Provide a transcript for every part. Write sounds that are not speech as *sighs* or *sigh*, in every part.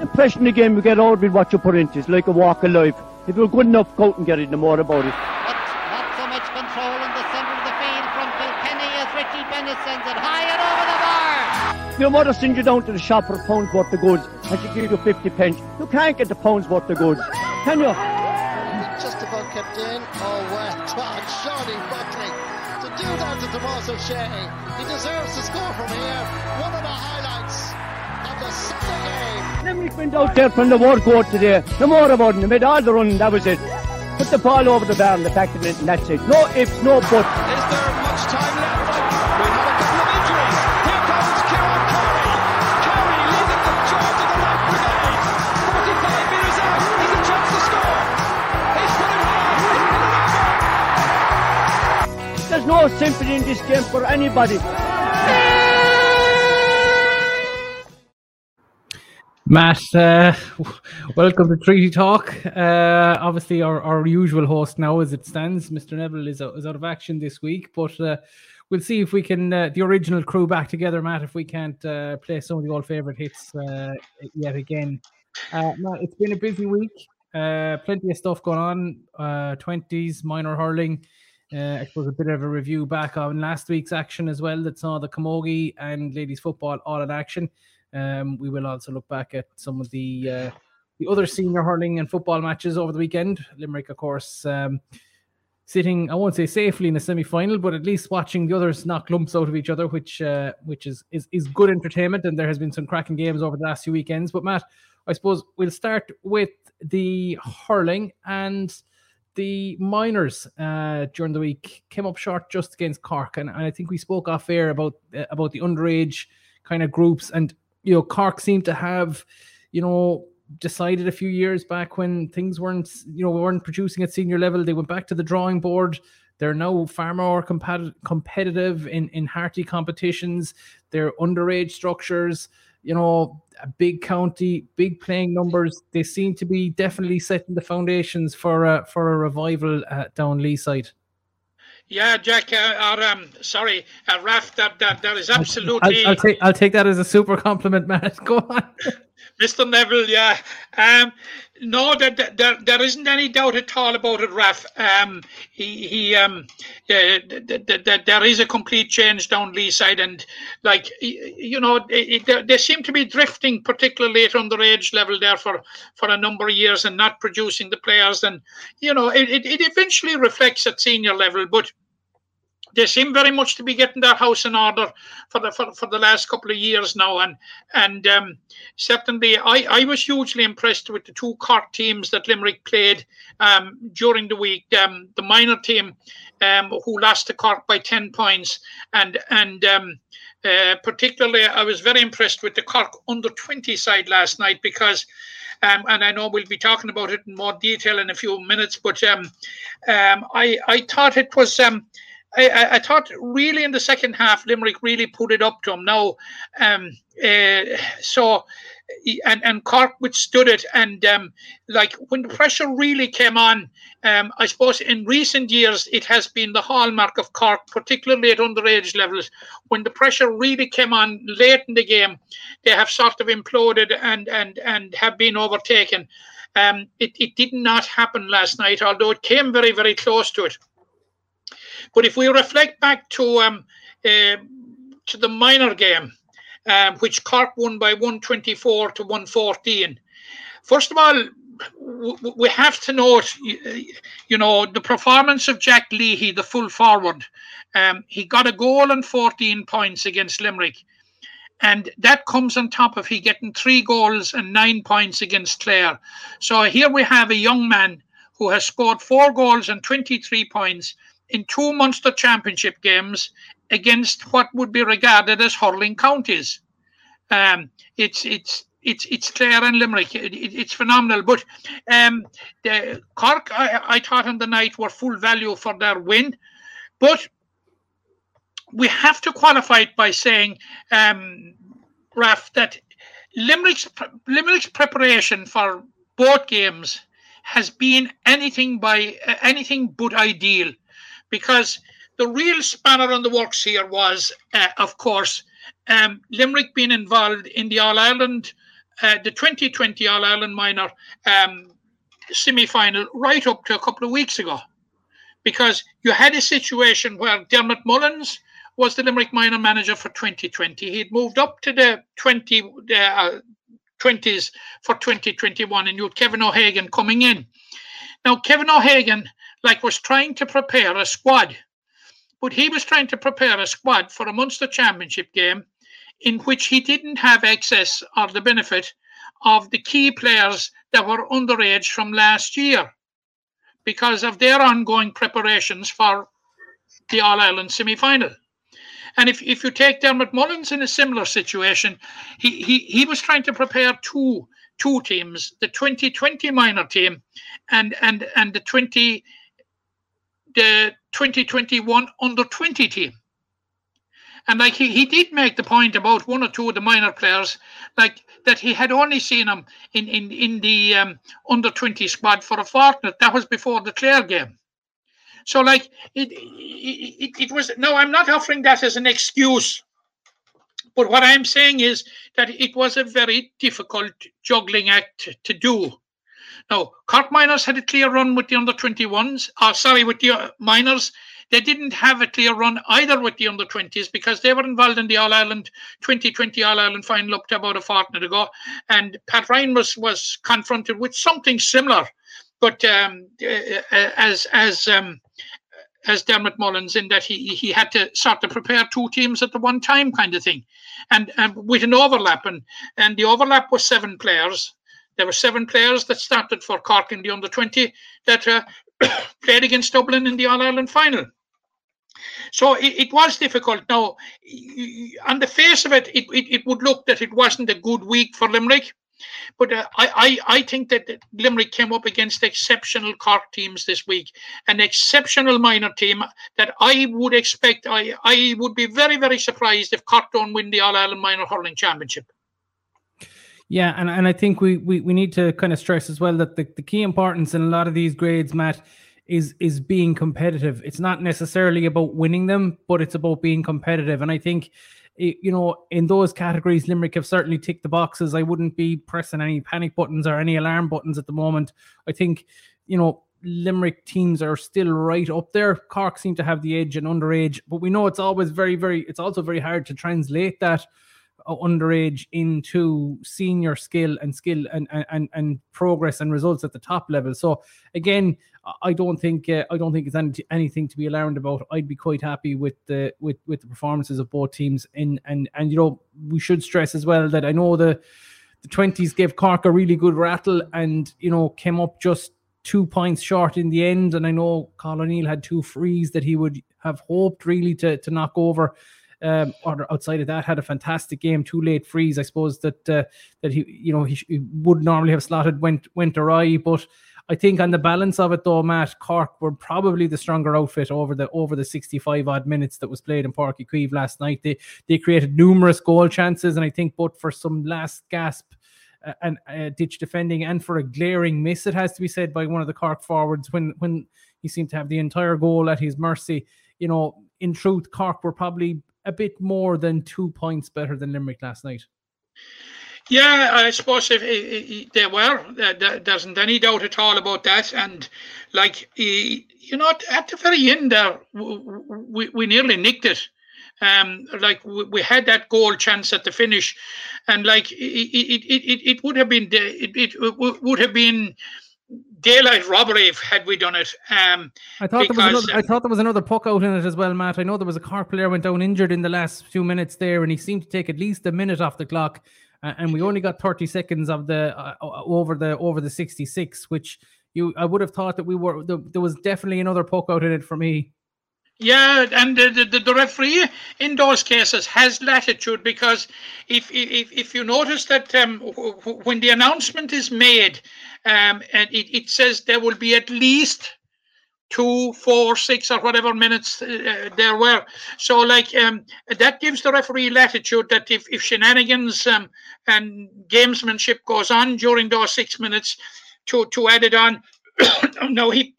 impression the game you get out with what you put into it. It's like a walk of life. If you're good enough, go out and get it, no more about it. But not so much control in the centre of the field from Kilkenny as Richie Bennett sends it high and over the bar. Your mother sends you down to the shop for a pound's worth of goods and she gives you 50 pence. You can't get the pound's worth of goods, can you? Just about kept in. Oh, well done, Shawnee Buckley. To do that to Tomas O'Shea, he deserves to score from here. One of the highlights of the Sunday game. Limerick went out there from the word go today. No more about it. They made all the running, that was it. Put the ball over the bar and the back of it, and that's it. No ifs, no buts. Is there much time left? We have a couple of injuries. Here comes Kieran Carey. Carey leading the charge of the right brigade. 45 metres out. He's a chance to score. He's put it high. He's put it over. There's no sympathy in this game for anybody. Matt, uh, welcome to Treaty Talk. Uh, obviously, our, our usual host now, as it stands, Mr. Neville, is is out of action this week, but uh, we'll see if we can, uh, the original crew back together, Matt, if we can't uh, play some of the old favourite hits uh, yet again. Matt, it's been a busy week, plenty of stuff going on, uh, 20s, minor hurling. I suppose a bit of a review back on last week's action as well that saw the Camogie and ladies football all in action. Um, we will also look back at some of the uh, the other senior hurling and football matches over the weekend. Limerick, of course, um, sitting I won't say safely in the semi final, but at least watching the others knock lumps out of each other, which uh, which is, is is good entertainment. And there has been some cracking games over the last few weekends. But Matt, I suppose we'll start with the hurling and the minors uh, during the week came up short just against Cork, and, and I think we spoke off air about uh, about the underage kind of groups, and you know Cork seemed to have, you know, decided a few years back when things weren't you know weren't producing at senior level, they went back to the drawing board. They're now far more compet- competitive in in hearty competitions. They're underage structures you know, a big county, big playing numbers. They seem to be definitely setting the foundations for a for a revival uh, down Lee side. Yeah, Jack, uh, or, um, sorry, uh, Raf, that, that, that is I'll, absolutely. I'll take I'll take that as a super compliment, Matt. *laughs* Go on. *laughs* Mr. Neville, yeah. Um, no, there, there, there isn't any doubt at all about it, Raf. Um, he, he, um, uh, th- th- th- there is a complete change down Lee side, and like you know, it, it, they seem to be drifting, particularly at underage level there for for a number of years and not producing the players. And you know, it, it, it eventually reflects at senior level, but they seem very much to be getting their house in order for the for, for the last couple of years now and and um, certainly I, I was hugely impressed with the two Cork teams that Limerick played um, during the week. Um, the minor team um, who lost to Cork by 10 points and and um, uh, particularly I was very impressed with the Cork under 20 side last night because um, and I know we'll be talking about it in more detail in a few minutes but um, um, I, I thought it was um, I, I, I thought really in the second half, Limerick really put it up to him. Now, um, uh, so and and Cork withstood it, and um, like when the pressure really came on, um, I suppose in recent years it has been the hallmark of Cork, particularly at underage levels. When the pressure really came on late in the game, they have sort of imploded and and and have been overtaken. Um, it, it did not happen last night, although it came very very close to it. But if we reflect back to um, uh, to the minor game, um, which Cork won by 124 to 114, first of all, w- we have to note, you, know, the performance of Jack Leahy, the full forward. Um, he got a goal and 14 points against Limerick. And that comes on top of he getting three goals and nine points against Clare. So here we have a young man who has scored four goals and 23 points in two Munster Championship games against what would be regarded as hurling counties. Um, it's it's it's it's Clare and Limerick. It, it, it's phenomenal. But um, the Cork, I, I thought on the night were full value for their win, but we have to qualify it by saying, um, Raf, that Limerick's Limerick's preparation for both games has been anything by uh, anything but ideal because the real spanner on the works here was, uh, of course, um, Limerick being involved in the All Ireland uh, the 2020 All Ireland minor um, semi final right up to a couple of weeks ago. Because you had a situation where Diarmuid Mullins was the Limerick minor manager for 2020. He'd moved up to the 20, uh, 20s for 2021, and you had Kevin O'Hagan coming in. Now, Kevin O'Hagan, like, was trying to prepare a squad, but he was trying to prepare a squad for a Munster Championship game in which he didn't have access or the benefit of the key players that were underage from last year because of their ongoing preparations for the All Ireland semi final. And if, if you take Diarmuid Mullins in a similar situation, he, he, he was trying to prepare two two teams, the 2020 minor team and and and the 20 the 2021 under 20 team. And like he, he did make the point about one or two of the minor players, like that he had only seen them in in in the um, under 20 squad for a fortnight. That was before the Clare game. So like it, it, it was no, I'm not offering that as an excuse. But what I'm saying is that it was a very difficult juggling act to do. Now, Cork Minors had a clear run with the under 21s, or uh, sorry, with the uh, minors. They didn't have a clear run either with the under 20s because they were involved in the All Ireland 2020 All Ireland final up to about a fortnight ago. And Pat Ryan was, was confronted with something similar. But um, uh, as as um, as Diarmuid Mullins in that he he had to sort of prepare two teams at the one time kind of thing, and and with an overlap and and the overlap was seven players. There were seven players that started for Cork in the under twenty that uh, *coughs* played against Dublin in the All Ireland final. So it, it, was difficult. Now, on the face of it, it, it, it would look that it wasn't a good week for Limerick. But uh, I, I, I think that Limerick came up against exceptional Cork teams this week, an exceptional minor team that I would expect. I, I would be very, very surprised if Cork don't win the All Ireland Minor Hurling Championship. Yeah, and, and I think we, we, we need to kind of stress as well that the, the key importance in a lot of these grades, Matt, is is being competitive. It's not necessarily about winning them, but it's about being competitive. And I think you know, in those categories, Limerick have certainly ticked the boxes. I wouldn't be pressing any panic buttons or any alarm buttons at the moment. I think, you know, Limerick teams are still right up there. Cork seem to have the edge and underage, but we know it's always very, very, it's also very hard to translate that underage into senior skill and skill and, and and progress and results at the top level. So again, I don't think uh, I don't think it's any, anything to be alarmed about. I'd be quite happy with the with with the performances of both teams. In and and you know we should stress as well that I know the the twenties gave Cork a really good rattle and you know came up just two points short in the end. And I know Colin O'Neill had two frees that he would have hoped really to to knock over um, or outside of that, had a fantastic game. Two late frees, I suppose that uh, that he you know he, he, would normally have slotted went went awry, but. I think on the balance of it, though, Matt Cork were probably the stronger outfit over the over the 65 odd minutes that was played in Uí Chaoimh last night. They they created numerous goal chances, and I think both for some last gasp uh, and uh, ditch defending and for a glaring miss, it has to be said by one of the Cork forwards when when he seemed to have the entire goal at his mercy. You know, in truth, Cork were probably a bit more than two points better than Limerick last night. Yeah, I suppose if, if, if they were, there isn't any doubt at all about that. And like you know, at the very end there, we, we nearly nicked it. Um, like we, had that goal chance at the finish, and like it, it, it, it would have been it, it would have been daylight robbery if had we done it. Um, I thought because, there was another, I thought there was another puck out in it as well, Matt. I know there was a Cork player went down injured in the last few minutes there, and he seemed to take at least a minute off the clock. Uh, and we only got 30 seconds of the uh, over the over the 66, which you I would have thought that we were the, there was definitely another puck out in it for me. Yeah, and the, the, the, referee in those cases has latitude because if if, if you notice that um, when the announcement is made um, and it, it says there will be at least two, four, six, or whatever minutes uh, there were. So, like um, that gives the referee latitude that if if shenanigans um, and gamesmanship goes on during those six minutes, to to add it on. *coughs* no, he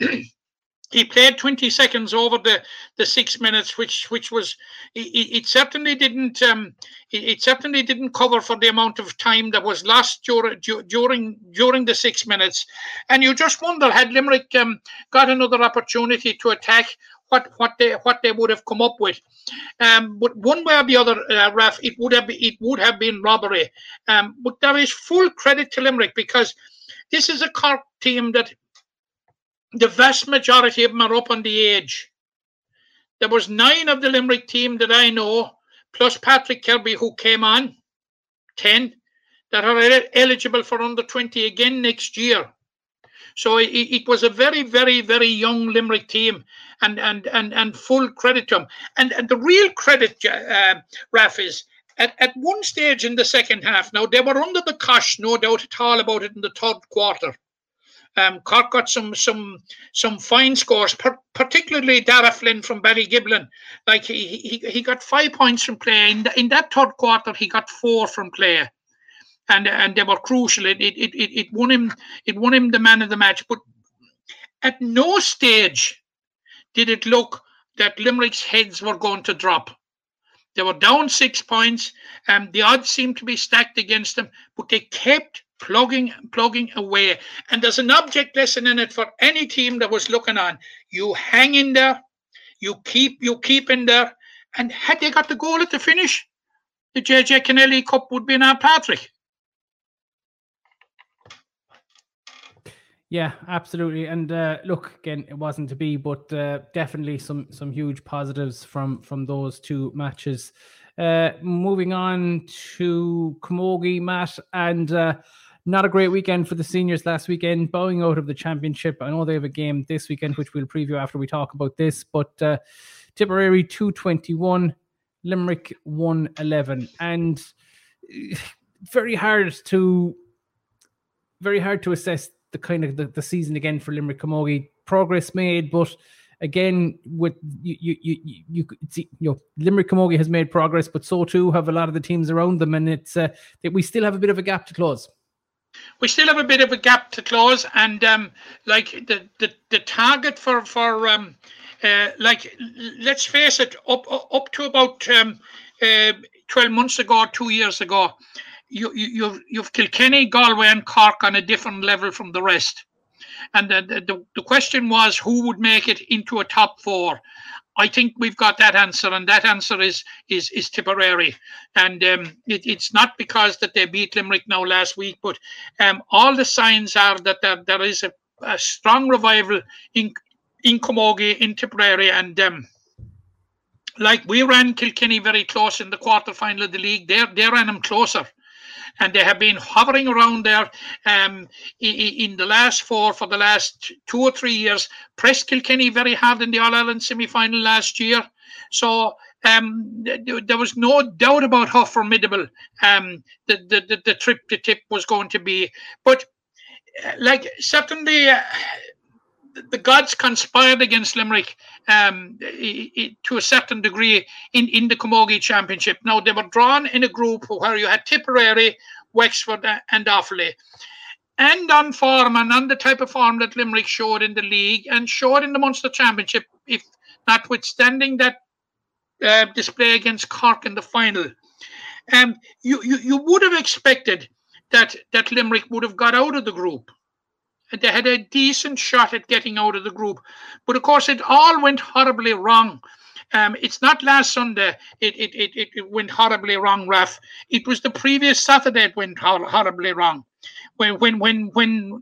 he played 20 seconds over the, the six minutes, which which was it, it certainly didn't um, it, it, certainly didn't cover for the amount of time that was lost during during during the six minutes, and you just wonder had Limerick um, got another opportunity to attack. What, what they what they would have come up with, um, but one way or the other, uh, Raf, it would have it would have been robbery. Um, but there is full credit to Limerick because this is a Cork team that the vast majority of them are up on the age. There was nine of the Limerick team that I know, plus Patrick Kirby, who came on, 10, that are eligible for under 20 again next year. So it, it, was a very, very, very young Limerick team, and and and and full credit to them. And and the real credit, uh, Raf, is at, at one stage in the second half. Now they were under the cosh, no doubt at all about it in the third quarter. Um, Cork got some some some fine scores, per, particularly Darragh Flynn from Ballygiblin. Like he, he he got five points from play. In, the, in that third quarter, he got four from play, and and they were crucial. It it, it it won him it won him the man of the match. But at no stage did it look that Limerick's heads were going to drop. They were down six points, and the odds seemed to be stacked against them, but they kept plugging plugging away and there's an object lesson in it for any team that was looking on you hang in there you keep you keep in there and had they got the goal at the finish the jj kennelly cup would be our patrick Yeah, absolutely. And uh, look, again, it wasn't to be, but uh, definitely some some huge positives from from those two matches. Uh, moving on to Camogie, Matt, and uh, not a great weekend for the seniors last weekend, bowing out of the championship. I know they have a game this weekend, which we'll preview after we talk about this. But uh, Tipperary 221, Limerick 111. And *sighs* very hard to very hard to assess the kind of the, the season again for Limerick Camogie. Progress made, but again, with you, you, you, you, you know, Limerick Camogie has made progress, but so too have a lot of the teams around them, and it's uh, that we still have a bit of a gap to close we still have a bit of a gap to close, and um, like the, the the target for for um, uh, like let's face it, up up to about um, uh, twelve months ago, or two years ago, you you you've, you've Kilkenny, Galway, and Cork on a different level from the rest. And the, the, the question was who would make it into a top four. I think we've got that answer, and that answer is is is Tipperary, and um, it, it's not because that they beat Limerick now last week, but um, all the signs are that there, there is a, a strong revival in in Camogie, in Tipperary, and um, like we ran Kilkenny very close in the quarter final of the league, they they ran them closer and they have been hovering around there um, in the last four for the last two or three years. Pressed Kilkenny very hard in the All Ireland semi final last year. So um, there was no doubt about how formidable um, the, the, the, the, trip to tip was going to be. But uh, like certainly uh, the gods conspired against Limerick um, to a certain degree in, in the Camogie Championship. Now, they were drawn in a group where you had Tipperary, Wexford, and Offaly. And on form and on the type of form that Limerick showed in the league and showed in the Munster Championship, if notwithstanding that uh, display against Cork in the final, um, you, you, you would have expected that, that Limerick would have got out of the group they had a decent shot at getting out of the group. But of course, it all went horribly wrong. Um, it's not last Sunday. It, it, it, it went horribly wrong, Raf. It was the previous Saturday it went hor- horribly wrong. When when when when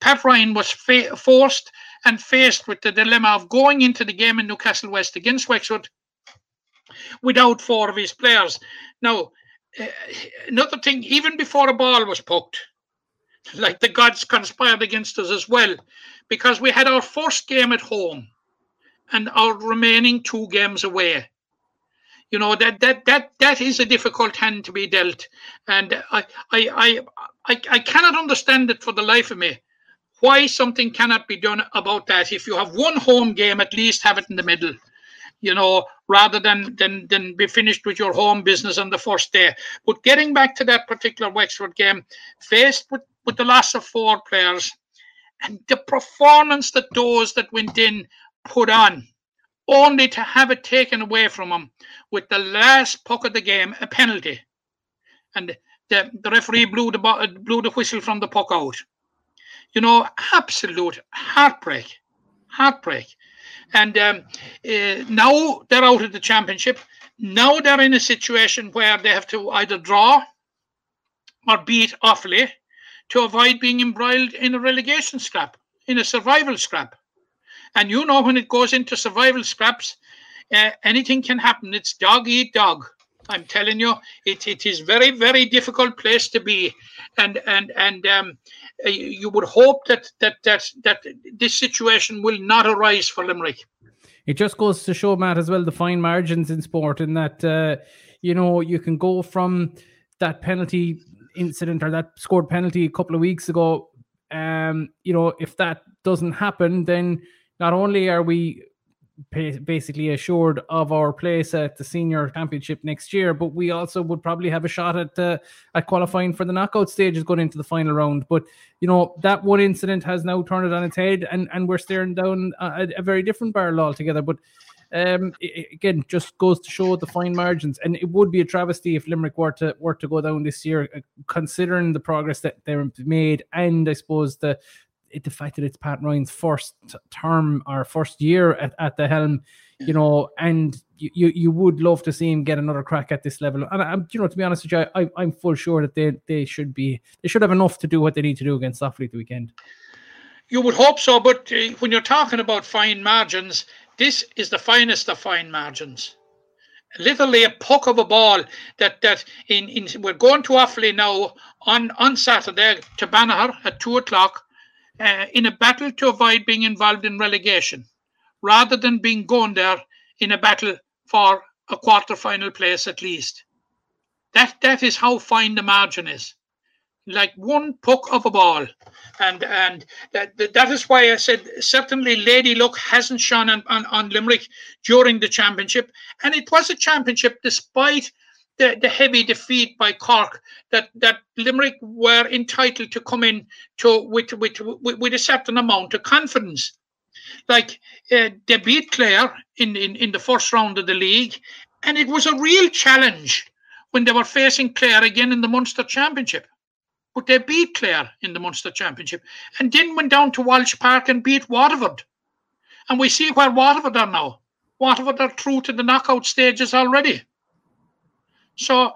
Pat Ryan was fa- forced and faced with the dilemma of going into the game in Newcastle West against Wexford without four of his players. Now, uh, another thing, even before a ball was poked, *laughs* like the gods conspired against us as well, because we had our first game at home and our remaining two games away. You know that that that that is a difficult hand to be dealt, and I I I I, I cannot understand it for the life of me. Why something cannot be done about that? If you have one home game, at least have it in the middle you know, rather than than than be finished with your home business on the first day. But getting back to that particular Wexford game, faced with with the loss of four players and the performance that those that went in put on, only to have it taken away from them with the last puck of the game, a penalty, and the, the referee blew the blew the whistle from the puck out. You know, absolute heartbreak, heartbreak. And um, uh, now they're out of the championship. Now they're in a situation where they have to either draw or beat Offaly to avoid being embroiled in a relegation scrap, in a survival scrap. And you know, when it goes into survival scraps, uh, anything can happen. It's dog eat dog. I'm telling you, it, it is very, very difficult place to be, and and and um, you would hope that that that that this situation will not arise for Limerick. It just goes to show, Matt, as well the fine margins in sport, in that uh, you know you can go from that penalty incident or that scored penalty a couple of weeks ago. Um, you know, if that doesn't happen, then not only are we basically assured of our place at the senior championship next year, but we also would probably have a shot at uh, at qualifying for the knockout stages going into the final round. But you know that one incident has now turned it on its head, and and we're staring down a, a very different barrel altogether. But um, it, again, just goes to show the fine margins, and it would be a travesty if Limerick were to were to go down this year, uh, considering the progress that they've made, and I suppose the the fact that it's Pat Ryan's first term or first year at, at the helm, you know, and you, you would love to see him get another crack at this level. And I'm, you know, to be honest with you, I, I'm full sure that they they should be they should have enough to do what they need to do against Offaly the weekend. You would hope so, but uh, when you're talking about fine margins, this is the finest of fine margins. Literally a puck of a ball that that in, in we're going to Offaly now on on Saturday to Banagher at two o'clock uh, in a battle to avoid being involved in relegation, rather than being going there in a battle for a quarter final place at least. That that is how fine the margin is, like one puck of a ball, and and that that is why I said certainly Lady Luck hasn't shone on, on, on Limerick during the championship, and it was a championship despite the, the heavy defeat by Cork that, that Limerick were entitled to come in to with with with, with a certain amount of confidence. Like uh, they beat Clare in, in, in the first round of the league, and it was a real challenge when they were facing Clare again in the Munster Championship. But they beat Clare in the Munster Championship and then went down to Walsh Park and beat Waterford. And we see where Waterford are now. Waterford are through to the knockout stages already. So,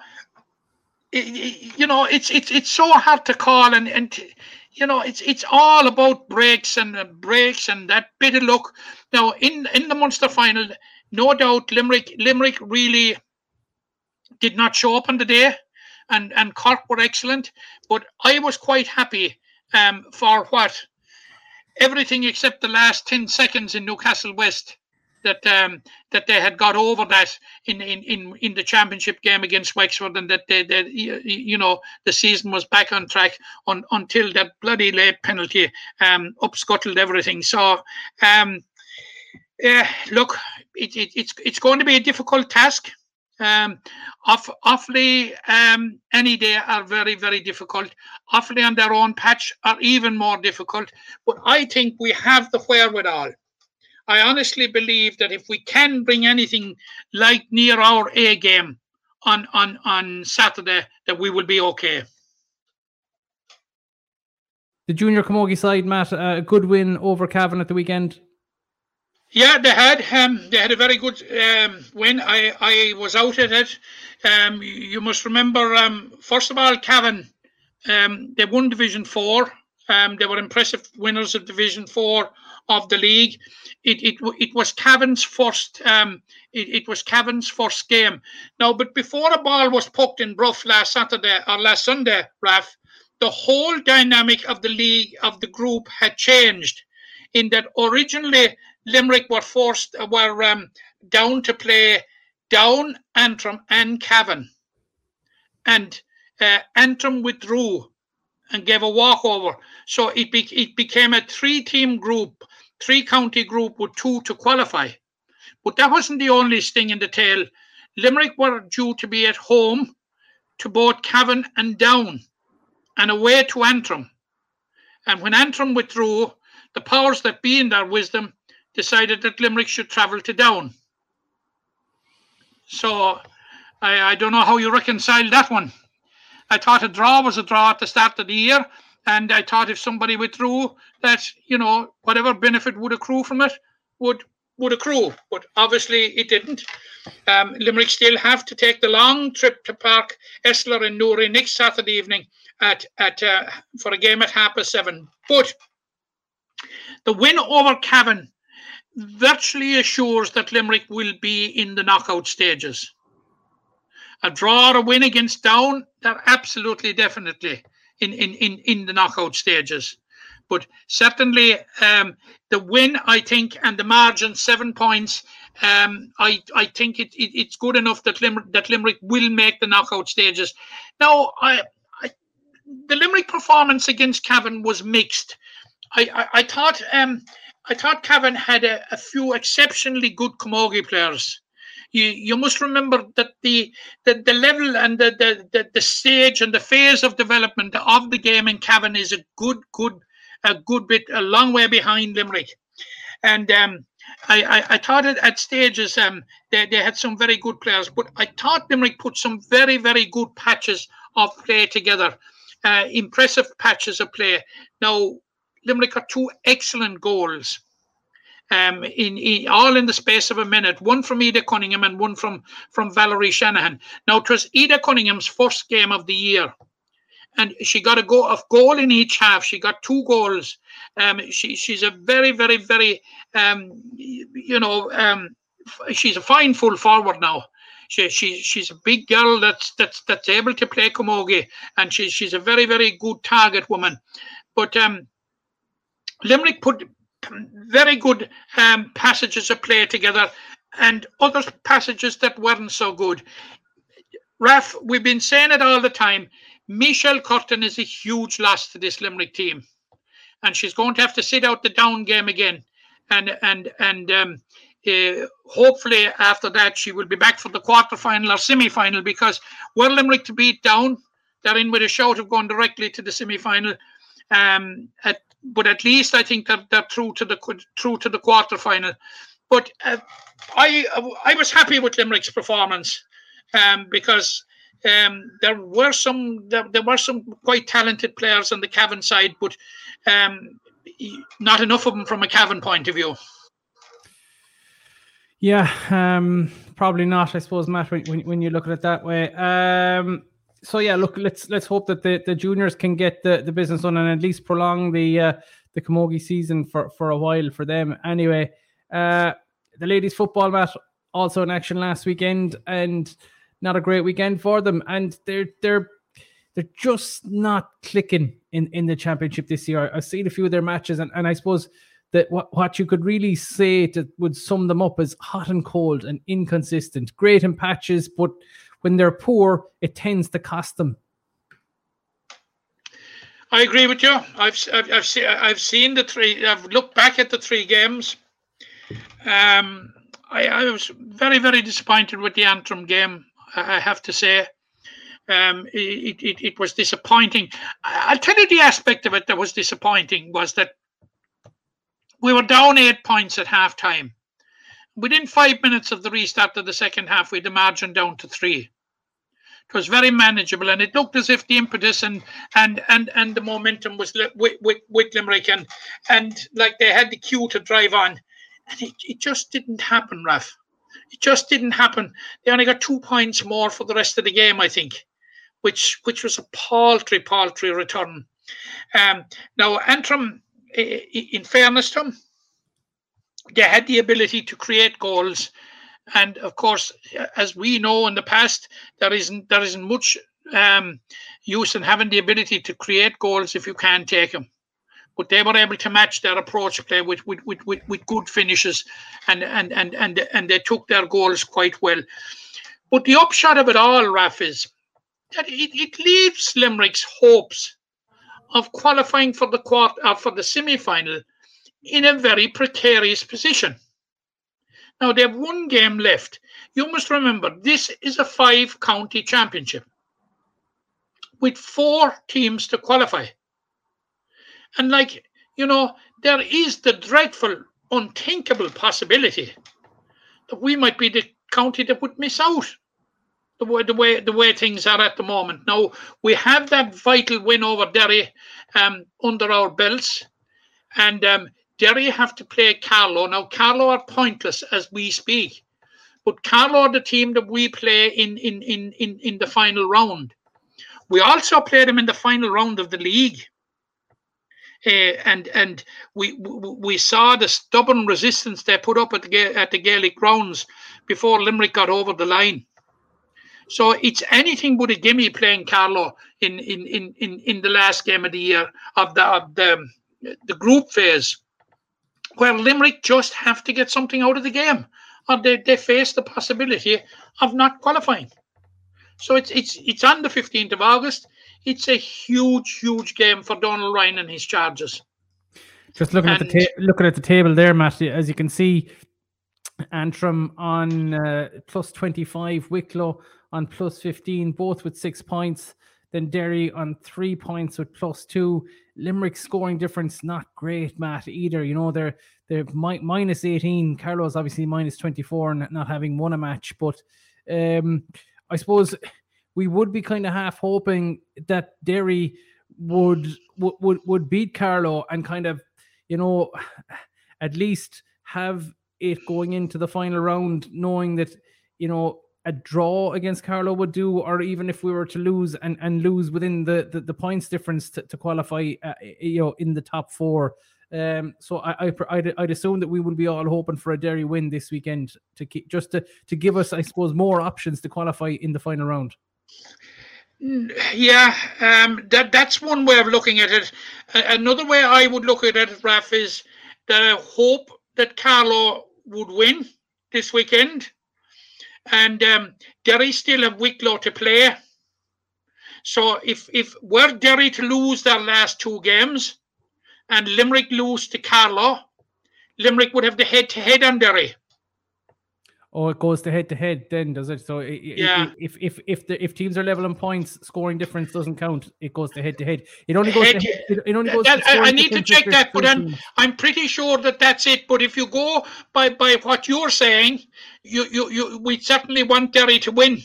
you know, it's it's it's so hard to call, and and you know, it's it's all about breaks and uh, breaks and that bit of luck. Now, in in the Munster final, no doubt, Limerick Limerick really did not show up on the day, and and Cork were excellent, but I was quite happy um, for what everything except the last 10 seconds in Newcastle West that um, that they had got over that in, in, in, in the championship game against Wexford, and that they, they you know the season was back on track on, until that bloody late penalty um, upscuttled everything. So, um, yeah, look, it, it, it's it's going to be a difficult task. Um, off, Offaly um, any day are very, very difficult. Offaly on their own patch are even more difficult. But I think we have the wherewithal I honestly believe that if we can bring anything like near our A game on on on Saturday, that we will be okay. The junior Camogie side, Matt, a good win over Cavan at the weekend. Yeah, they had. Um, they had a very good um, win. I, I was out at it. Um, you must remember, um, first of all, Cavan, um, they won Division Four. Um, they were impressive winners of Division Four of the league. It it, it was Cavan's first it, it was Cavan's first game. Now, but before a ball was poked in Bruff last Saturday or last Sunday, Raf, the whole dynamic of the league of the group had changed. In that originally Limerick were forced were um, down to play down Antrim and Cavan, and uh, Antrim withdrew and gave a walkover. So it, be, it became a three-team group three county group with two to qualify. But that wasn't the only sting in the tail. Limerick were due to be at home to both Cavan and Down and away to Antrim. And when Antrim withdrew, the powers that be in their wisdom decided that Limerick should travel to Down. So I, I don't know how you reconcile that one. I thought a draw was a draw at the start of the year, and I thought if somebody withdrew, that you know whatever benefit would accrue from it would would accrue. But obviously it didn't. Um, Limerick still have to take the long trip to Páirc Esler and Newry next Saturday evening at at uh, for a game at half past seven. But the win over Cavan virtually assures that Limerick will be in the knockout stages. A draw or a win against Down, they're absolutely definitely in, in, in, in the knockout stages. But certainly um, the win, I think, and the margin, seven points, um, I, I think it, it, it's good enough that, Limerick, that Limerick will make the knockout stages. Now, I, I, the Limerick performance against Cavan was mixed. I, I, I thought um, I thought Cavan had a, a few exceptionally good Camogie players. You, you must remember that the the, the level and the, the, the, the stage and the phase of development of the game in Cavan is a good good a good bit a long way behind Limerick. And um, I, I, I, thought it at stages um, they, they had some very good players, but I thought Limerick put some very, very good patches of play together, uh, impressive patches of play. Now, Limerick got two excellent goals. Um, in, in, all in the space of a minute, one from Ida Cunningham and one from from Valerie Shanahan. Now it was Ida Cunningham's first game of the year, and she got a go of goal in each half. She got two goals. Um, she she's a very very very um, you know um, she's a fine full forward now. She, she she's a big girl that's that's that's able to play camogie, and she's she's a very very good target woman. But um, Limerick put very good um, passages of play together and other passages that weren't so good. Raf, we've been saying it all the time. Michelle Curtin is a huge loss to this Limerick team, and she's going to have to sit out the down game again. And and and um, uh, hopefully after that she will be back for the quarter final or semi final because were Limerick to beat down, they're in with a shout of going directly to the semi final. Um, at but at least I think that they're through to the through to the quarter final. But uh, I I was happy with Limerick's performance um, because um, there were some there, there, were some quite talented players on the Cavan side, but um, not enough of them from a Cavan point of view. Yeah, um, probably not. I suppose, Matt, when, when you look at it that way. So yeah, look, let's let's hope that the, the juniors can get the, the business done and at least prolong the uh, the Camogie season for, for a while for them. Anyway, uh, the ladies football match also in action last weekend and not a great weekend for them. And they're they're they're just not clicking in, in the championship this year. I've seen a few of their matches and, and I suppose that what, what you could really say to would sum them up as hot and cold and inconsistent. Great in patches, but when they're poor, it tends to cost them. I agree with you. I've I've I've, I've seen the three. I've looked back at the three games. Um, I, I was very very disappointed with the Antrim game. I have to say, um, it, it it was disappointing. I'll tell you the aspect of it that was disappointing was that we were down eight points at half time. Within five minutes of the restart of the second half, we had the margin down to three. It was very manageable, and it looked as if the impetus and and and and the momentum was with, with, with Limerick, and and like they had the cue to drive on, and it, it just didn't happen, Raf. It just didn't happen. They only got two points more for the rest of the game, I think, which which was a paltry, paltry return. Um, now, Antrim, in fairness to them, they had the ability to create goals and of course, as we know in the past, there isn't there isn't much um, use in having the ability to create goals if you can't take them. But they were able to match their approach play with with, with, with, with good finishes, and, and and and and they took their goals quite well. But the upshot of it all, Raf, is that it, it leaves Limerick's hopes of qualifying for the quarter uh, for the semi-final in a very precarious position. Now they have one game left. You must remember this is a five county championship with four teams to qualify. And like, you know, there is the dreadful, unthinkable possibility that we might be the county that would miss out. The way, the way the way things are at the moment. Now we have that vital win over Derry um, under our belts, and um, Derry have to play Carlow. Now Carlow are pointless as we speak, but Carlow are the team that we play in in in in, in the final round. We also play them in the final round of the league. Uh, and and we, we we saw the stubborn resistance they put up at the at the Gaelic grounds before Limerick got over the line. So it's anything but a gimme playing Carlow in in, in, in in the last game of the year of the of the the group phase, where Limerick just have to get something out of the game, or they, they face the possibility of not qualifying. So it's it's it's on the fifteenth of August. It's a huge, huge game for Donald Ryan and his Chargers. Just looking at the ta- looking at the table there, Matt. As you can see, Antrim on uh, plus twenty five, Wicklow on plus fifteen, both with six points. Then Derry on three points with plus two. Limerick scoring difference not great, Matt. Either you know they're they're mi- minus eighteen. Carlow's obviously minus twenty four, and not having won a match. But um, I suppose we would be kind of half hoping that Derry would would would, would beat Carlow and kind of you know at least have it going into the final round knowing that you know a draw against Carlow would do or even if we were to lose and, and lose within the, the, the points difference to, to qualify uh, you know in the top four. Um so I, I I'd, I'd assume that we would be all hoping for a Derry win this weekend to keep just to to give us I suppose more options to qualify in the final round. Yeah, um, that that's one way of looking at it. Another way I would look at it, Raf, is that I hope that Carlow would win this weekend, and um, Derry still have Wicklow to play. So if if were Derry to lose their last two games, and Limerick lose to Carlow, Limerick would have the head-to-head on Derry. Oh, it goes to head to head then, does it? So i- i- Yeah. if if if the if teams are level in points, scoring difference doesn't count. It goes to head to head. It only goes Head- to head, it, it only goes. That- I need to check that, but I'm. I'm pretty sure that that's it. But if you go by by what you're saying, you you, you we certainly want Derry to win.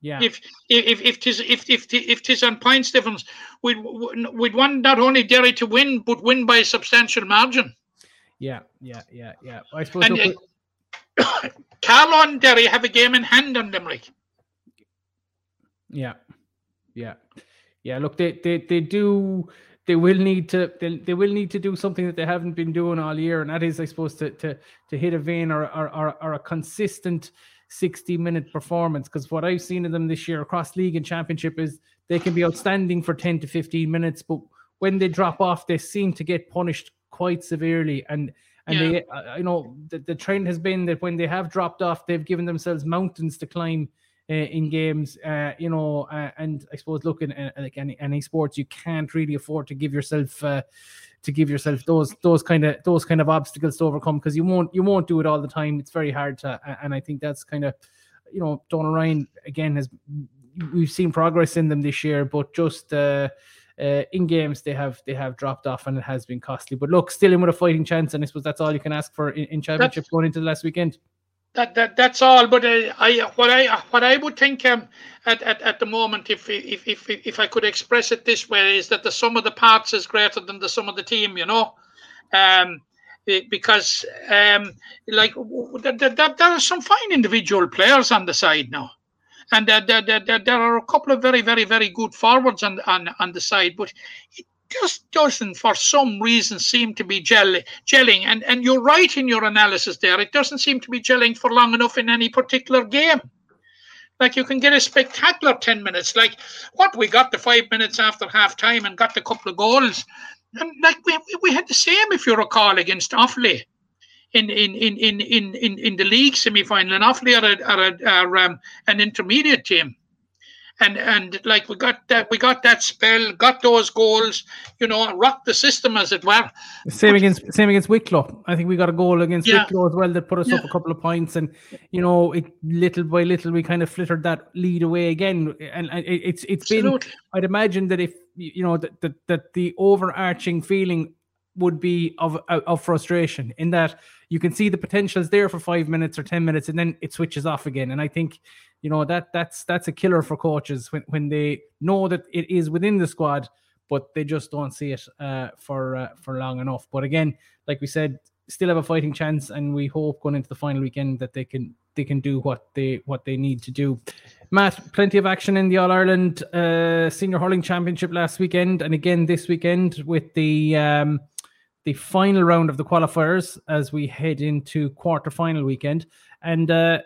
yeah, If if if tis if if if tis on points difference, we'd we'd want not only Derry to win, but win by a substantial margin. yeah, yeah, yeah, yeah. I suppose. And look, uh, Carlow and Derry have a game in hand on them, Limerick. Yeah, yeah, yeah. Look, they they they do. They will need to. They, they will need to do something that they haven't been doing all year, and that is, I suppose, to to to hit a vein or or or, or a consistent sixty minute performance. Because what I've seen of them this year across league and championship is they can be outstanding for ten to fifteen minutes, but when they drop off, they seem to get punished quite severely. And and Yeah. they, uh, you know, the, the trend has been that when they have dropped off, they've given themselves mountains to climb uh, in games. Uh, you know, uh, and I suppose looking at like any any sports, you can't really afford to give yourself uh, to give yourself those those kind of those kind of obstacles to overcome because you won't you won't do it all the time. It's very hard to, and I think that's kind of you know, Donald Ryan again has we've seen progress in them this year, but just uh, uh, in games they have they have dropped off and it has been costly. But look, still in with a fighting chance, and I suppose that's all you can ask for in, in championship going into the last weekend. That, that that's all. But uh, I what I what I would think um, at, at at the moment, if if if if I could express it this way, is that the sum of the parts is greater than the sum of the team. You know, um, it- because um, like there, there, there are some fine individual players on the side now. And there, there, there, there are a couple of very, very, very good forwards on, on, on the side, but it just doesn't, for some reason, seem to be gel, gelling. And, and you're right in your analysis there. It doesn't seem to be gelling for long enough in any particular game. Like you can get a spectacular 10 minutes, like what we got the five minutes after half time and got the couple of goals. And like we, we- we had the same, if you recall, against Offaly in in in in in in, in the league semi final, and Offaly are, a, are, a, are um, an intermediate team, and and like we got that we got that spell, got those goals, you know, rocked the system as it were. Same against same against Wicklow. I think we got a goal against Yeah. Wicklow as well that put us up a couple of points, and you know, it little by little we kind of flittered that lead away again. And and it- it's it's been I'd imagine that if you know that that, that the overarching feeling would be of of frustration in that you can see the potential is there for five minutes or ten minutes and then it switches off again. And I think you know that that's that's a killer for coaches when when they know that it is within the squad, but they just don't see it uh, for uh, for long enough. But again, like we said, still have a fighting chance, and we hope going into the final weekend that they can they can do what they what they need to do. Matt, plenty of action in the All Ireland uh, Senior Hurling Championship last weekend, and again this weekend with the um, the final round of the qualifiers as we head into quarter final weekend, and uh,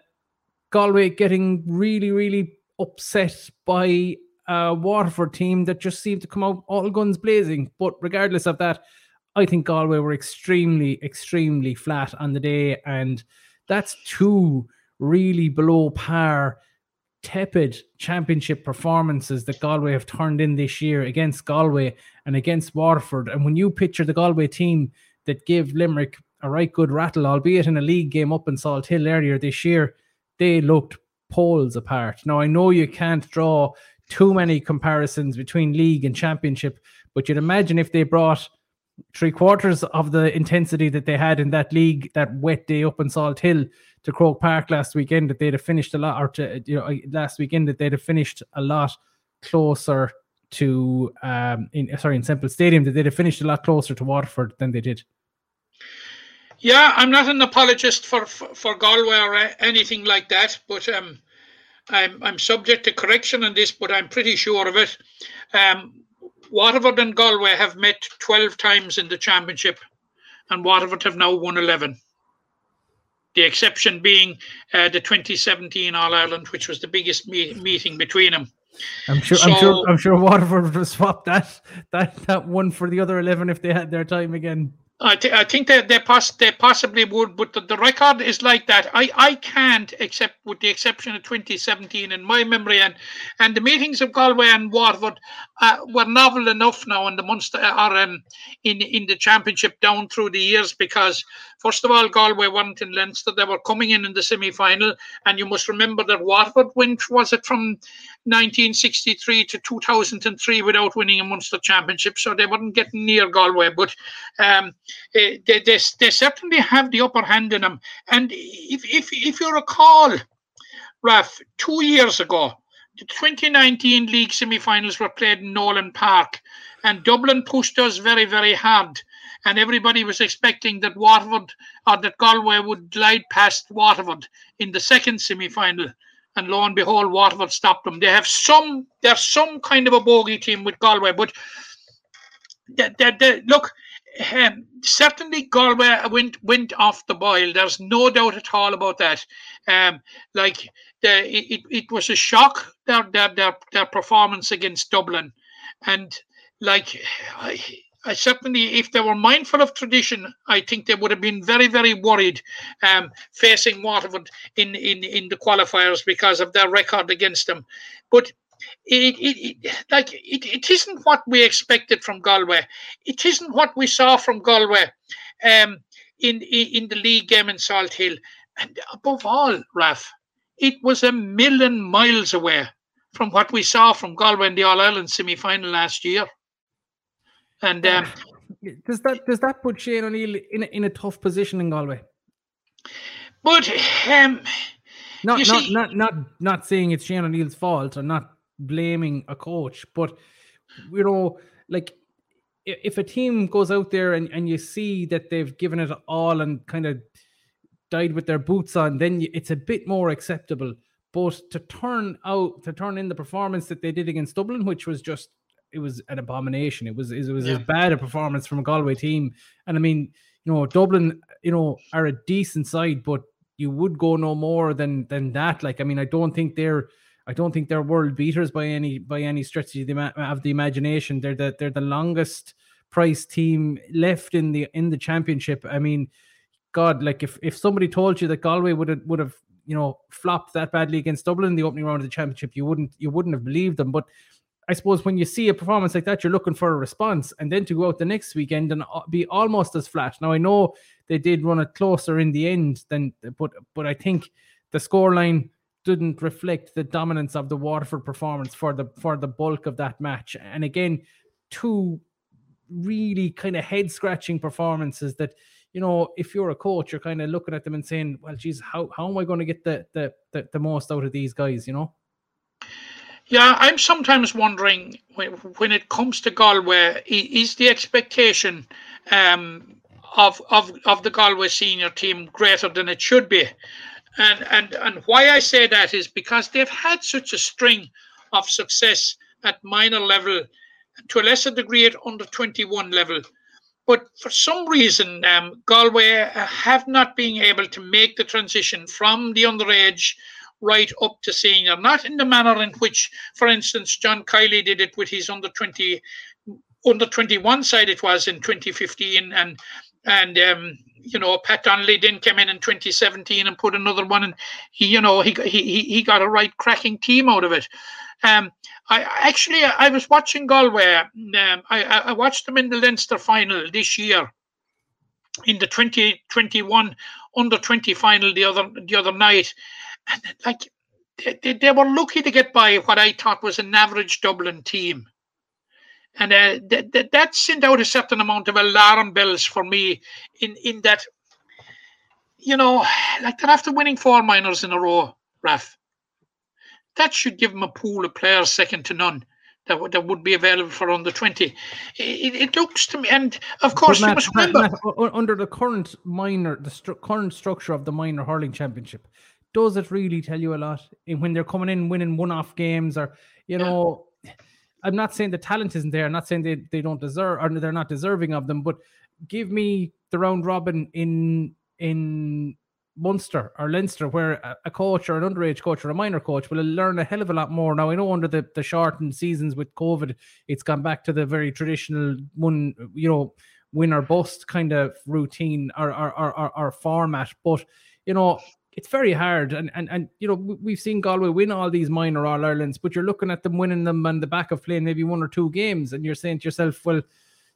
Galway getting really really upset by a Waterford team that just seemed to come out all guns blazing. But regardless of that, I think Galway were extremely extremely flat on the day, and that's two really below par tepid championship performances that Galway have turned in this year against Galway and against Waterford. And when you picture the Galway team that gave Limerick a right good rattle, albeit in a league game up in Salthill earlier this year, they looked poles apart. Now, I know you can't draw too many comparisons between league and championship, but you'd imagine if they brought three quarters of the intensity that they had in that league that wet day up in Salthill to Croke Park last weekend that they'd have finished a lot or to you know last weekend that they'd have finished a lot closer to um in sorry in Semple Stadium that they'd have finished a lot closer to Waterford than they did. Yeah, I'm not an apologist for for, for Galway or uh, anything like that, but um, I'm I'm subject to correction on this, but I'm pretty sure of it. Um, Waterford and Galway have met 12 times in the championship, and Waterford have now won 11. The exception being uh, the 2017 All Ireland, which was the biggest me- meeting between them. I'm sure. I'm sure. I'm sure Waterford would have swapped that that that one for the other eleven if they had their time again. I, th- I think that they, poss- they possibly would, but the, the record is like that. I, I can't, except with the exception of 2017 in my memory, and and the meetings of Galway and Waterford uh, were novel enough now in the Munster or um, in in the championship down through the years because first of all Galway weren't in Leinster; they were coming in in the semi final, and you must remember that Waterford went was it from 1963 to 2003 without winning a Munster championship, so they weren't getting near Galway, but. Um, eh, they, they, they certainly have the upper hand in them. And if, if, if you recall, Raf, two years ago, the 2019 league semi finals were played in Nowlan Park, and Dublin pushed us very, very hard. And everybody was expecting that Waterford or that Galway would glide past Waterford in the second semi final. And lo and behold, Waterford stopped them. They have some, they're some kind of a bogey team with Galway, but they, they, they, look, um, certainly Galway went went off the boil. There's no doubt at all about that. Um, like the, it, it was a shock their, their their their performance against Dublin, and like I certainly, if they were mindful of tradition, I think they would have been very very worried um, facing Waterford in in in the qualifiers because of their record against them. But it, it, it like it, it isn't what we expected from Galway. It isn't what we saw from Galway um, in, in in the league game in Salthill. And above all, Raf, it was a million miles away from what we saw from Galway in the All Ireland semi final last year. And um, Does that does that put Shane O'Neill in a, in a tough position in Galway? but um, Not not see- not not not saying it's Shane O'Neill's fault or not blaming a coach, but you know, like if a team goes out there and, and you see that they've given it all and kind of died with their boots on, then it's a bit more acceptable. But to turn out to turn in the performance that they did against Dublin, which was just it was an abomination. It was it was as bad a performance from a Galway team. And I mean, you know, Dublin, you know, are a decent side, but you would go no more than than that. Like, I mean, I don't think they're I don't think they're world beaters by any by any stretch of the, of the imagination. They're the they're the longest price team left in the in the championship. I mean, God, like if if somebody told you that Galway would have would have you know flopped that badly against Dublin in the opening round of the championship, you wouldn't you wouldn't have believed them. But I suppose when you see a performance like that, you're looking for a response, and then to go out the next weekend and be almost as flat. Now I know they did run it closer in the end than, but but I think the scoreline didn't reflect the dominance of the Waterford performance for the for the bulk of that match. And again, two really kind of head scratching performances that you know if you're a coach you're kind of looking at them and saying well geez how, how am i going to get the, the the the most out of these guys you know Yeah, I'm sometimes wondering when, when it comes to Galway, is the expectation um, of, of of the Galway senior team greater than it should be? And and and why I say that is because they've had such a string of success at minor level, to a lesser degree at under 21 level. But for some reason, um, Galway uh, have not been able to make the transition from the underage right up to senior, not in the manner in which, for instance, John Kiely did it with his under 20, under 21 side it was in 2015, and and um, you know Pat Donnellan then came in in 2017 and put another one, and he you know he he he got a right cracking team out of it. Um, I actually I was watching Galway. Um, I I I watched them in the Leinster final this year in the 2021 under 20 final the other the other night and like they, they, they were lucky to get by what I thought was an average Dublin team. And uh, that, that, that sent out a certain amount of alarm bells for me in, in that, you know, like they're after winning four minors in a row, Raf. That should give them a pool of players second to none that, would- that would be available for under 20. It, it, looks to me, and of course, you must Matt- remember. Matt, under the current minor, the stru- current structure of the minor hurling championship, does it really tell you a lot in when they're coming in winning one-off games or you Yeah. know? I'm not saying the talent isn't there. I'm not saying they, they don't deserve or they're not deserving of them, but give me the round robin in in Munster or Leinster, where a, a coach or an underage coach or a minor coach will learn a hell of a lot more. Now I know under the, the shortened seasons with COVID, it's gone back to the very traditional one, you know, win or bust kind of routine or, or, or, or format. But you know, it's very hard. And and and you know, we- we've seen Galway win all these minor All Irelands, but you're looking at them winning them on the back of playing maybe one or two games, and you're saying to yourself, well,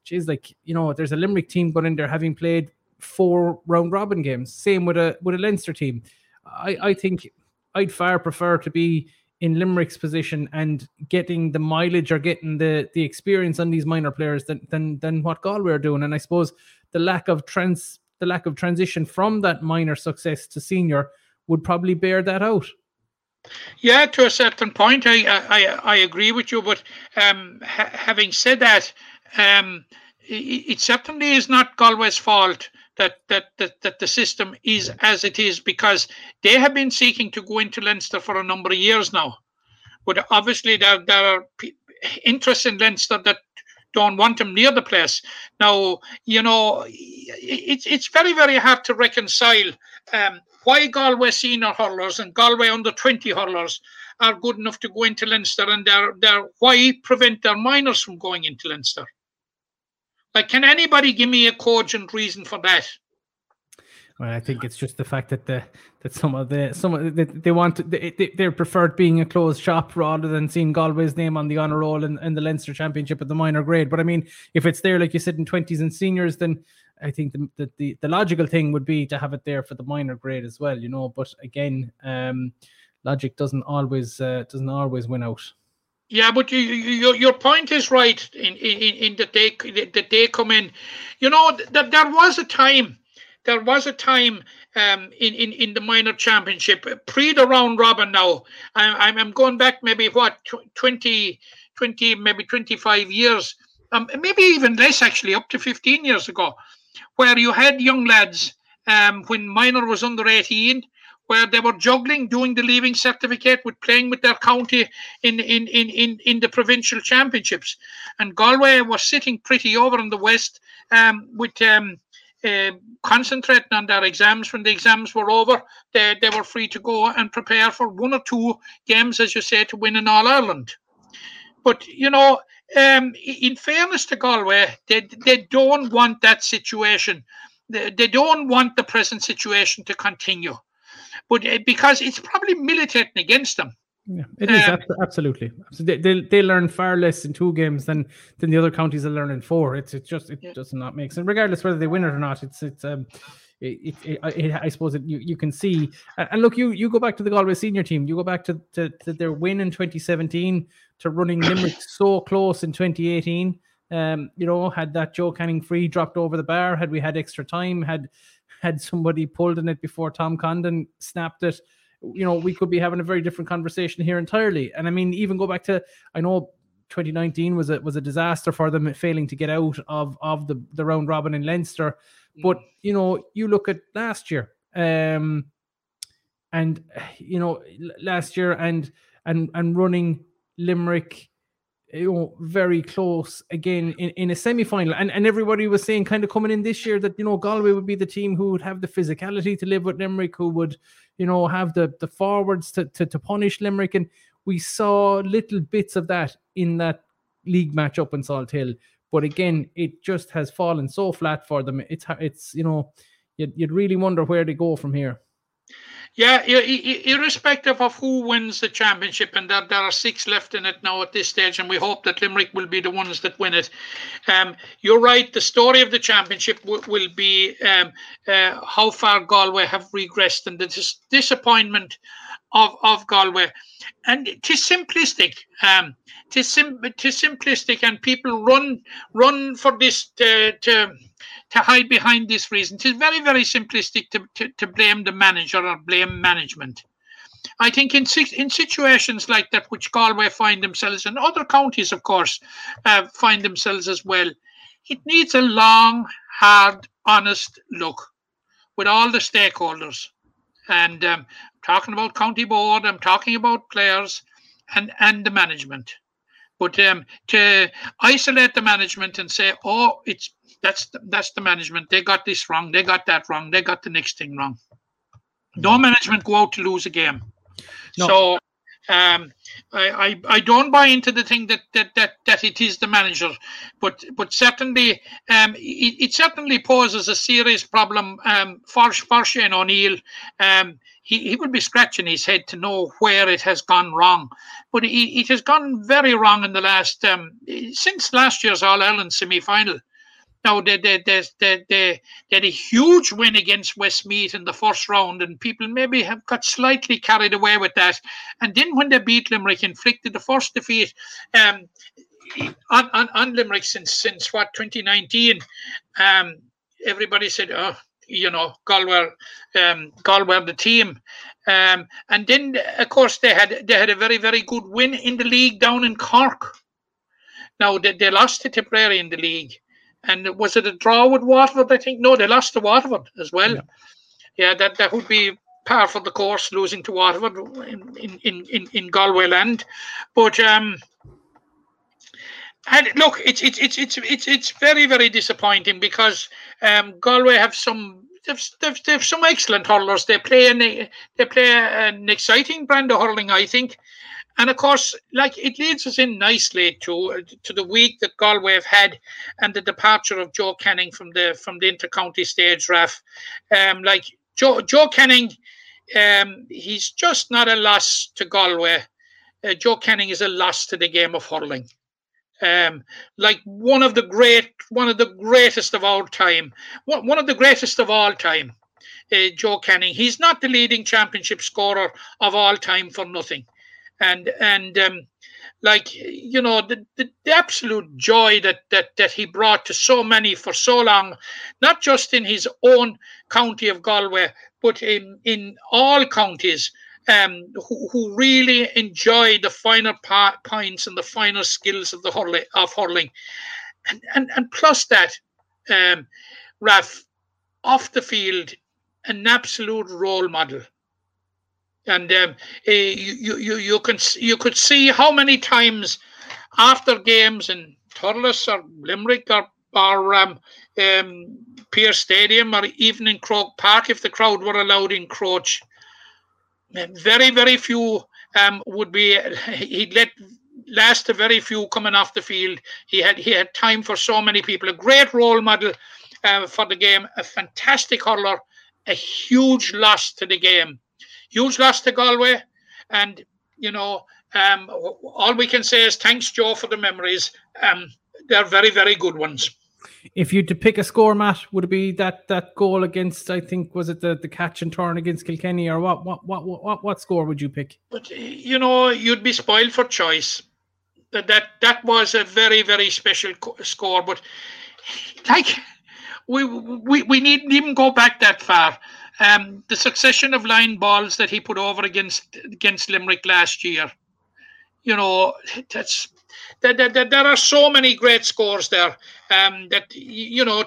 geez, like you know, there's a Limerick team going in there having played four round robin games. Same with a with a Leinster team. I I think I'd far prefer to be in Limerick's position and getting the mileage or getting the the experience on these minor players than than than what Galway are doing. And I suppose the lack of trans the lack of transition from that minor success to senior would probably bear that out. Yeah, to a certain point, I I, I- agree with you. But um, ha- having said that, um, i- i- it certainly is not Galway's fault that, that that that the system is as it is because they have been seeking to go into Leinster for a number of years now. But obviously, there there are pe- interests in Leinster that don't want them near the place. Now, you know, it's it's very very hard to reconcile um, why Galway senior hurlers and Galway under 20 hurlers are good enough to go into Leinster and they're, they're, why prevent their minors from going into Leinster? Like, can anybody give me a cogent reason for that? Well, I think it's just the fact that the that some of the some of the, they want to, they, they they preferred being a closed shop rather than seeing Galway's name on the honor roll in, in the Leinster Championship at the minor grade. But I mean, if it's there, like you said, in twenties and seniors, then I think the, the the the logical thing would be to have it there for the minor grade as well. You know, but again, um, logic doesn't always uh, doesn't always win out. Yeah, but you, you, your your point is right in in, in that they that they come in. You know that there was a time, there was a time um, in, in in the minor championship pre the round robin. Now I, I'm going back maybe what tw- 20, 20 maybe twenty five years, um, maybe even less actually, up to fifteen years ago, where you had young lads um, when minor was under eighteen where they were juggling doing the leaving certificate with playing with their county in in in in, in the provincial championships and galway was sitting pretty over in the west um, with um, uh, concentrating on their exams. When the exams were over they, they were free to go and prepare for one or two games as you say to win in all-ireland but you know um, in fairness to galway they, they don't want that situation. They, they don't want the present situation to continue. But uh, because it's probably militating against them. Yeah, it is Um, abs- absolutely. So they, they they learn far less in two games than than the other counties are learning four. It's it just it Yeah. does not make sense, regardless whether they win it or not. It's it's um. It, it, it, I suppose it, you, you can see and and look you you go back to the Galway senior team you go back to, to, to their win in 2017 to running Limerick so close in 2018 Um, you know, had that Joe Canning free dropped over the bar, had we had extra time, had had somebody pulled in it before Tom Condon snapped it, you know, we could be having a very different conversation here entirely. And I mean, even go back to I know 2019 was a was a disaster for them failing to get out of of the the round robin in Leinster. But you know, you look at last year, um, and you know, last year and and and running Limerick you know, very close again in, in a semi final. And, and everybody was saying, kind of coming in this year, that, you know, Galway would be the team who would have the physicality to live with Limerick, who would, you know, have the, the forwards to, to, to punish Limerick. And we saw little bits of that in that league match up in Salthill. But again, it just has fallen so flat for them. It's, it's you know, you'd, you'd really wonder where they go from here. Yeah, irrespective of who wins the championship, and there, there are six left in it now at this stage, and we hope that Limerick will be the ones that win it. Um, you're right. The story of the championship w- will be um, uh, how far Galway have regressed and the dis- disappointment of, of Galway. And it is simplistic. Um, it is sim- simplistic, and people run run for this to, to to hide behind this reason. It is very, very simplistic to, to, to blame the manager or blame management. I think in in situations like that, which Galway find themselves and other counties, of course, uh, find themselves as well, it needs a long, hard, honest look with all the stakeholders. And um, talking about county board, I'm talking about players and and the management. But um, to isolate the management and say, "Oh, it's that's the, that's the management. They got this wrong. They got that wrong. They got the next thing wrong." No mm. management go out to lose a game. No. So um, I, I, I don't buy into the thing that, that that that it is the manager, but but certainly um, it, it certainly poses a serious problem um, for for Shane O'Neill. Um, he, he will be scratching his head to know where it has gone wrong, but it, it has gone very wrong in the last um, since last year's All Ireland semi final. Now, they, they, they, they, had a huge win against Westmeath in the first round, and people maybe have got slightly carried away with that. And then when they beat Limerick, inflicted the first defeat um, on, on, on Limerick since, since what, 2019, um, everybody said, oh, you know, Galway, um, Galway the team. Um, and then, of course, they had they had a very, very good win in the league down in Cork. Now, they, they lost to Tipperary in the league. And was it a draw with Waterford? I think no, they lost to Waterford as well. Yeah, yeah that that would be par for the course, losing to Waterford in in in, in Galway land. But um, and look, it's it's it's it's it's it's very very disappointing because um, Galway have some they've, they've, they've some excellent hurlers. They play an they play an exciting brand of hurling, I think. And of course, like it leads us in nicely to to the week that Galway have had, and the departure of Joe Canning from the from the intercounty stage, Raf. Um, like Joe Joe Canning, um, he's just not a loss to Galway. Uh, Joe Canning is a loss to the game of hurling. Um, like one of the great, one of the greatest of all time, one, one of the greatest of all time, uh, Joe Canning. He's not the leading championship scorer of all time for nothing and and um, like you know the, the, the, absolute joy that, that that he brought to so many for so long not just in his own county of galway but in in all counties um, who, who really enjoy the finer part, points and the finer skills of the hurling of hurling. And and, and plus that um, Raf off the field an absolute role model and um, eh, you, you you can you could see how many times after games in Thurles or Limerick or or um, um, Pearse Stadium or even in Croke Park if the crowd were allowed in Croach. Very very few um, would be *laughs* he'd let last a very few coming off the field. He had he had time for so many people. A great role model uh, for the game. A fantastic hurler. A huge loss to the game huge loss to Galway. And, you know, um, all we can say is thanks, Joe, for the memories. Um, they're very, very good ones. If you to pick a score, Matt, would it be that that goal against? I think was it the, the catch and turn against Kilkenny, or what? What what what what score would you pick? But you know, you'd be spoiled for choice. that that that was a very very special co- score. But like we we we needn't even go back that far. Um, the succession of line balls that he put over against against Limerick last year, you know, that's there, there, there there are so many great scores there um, that you know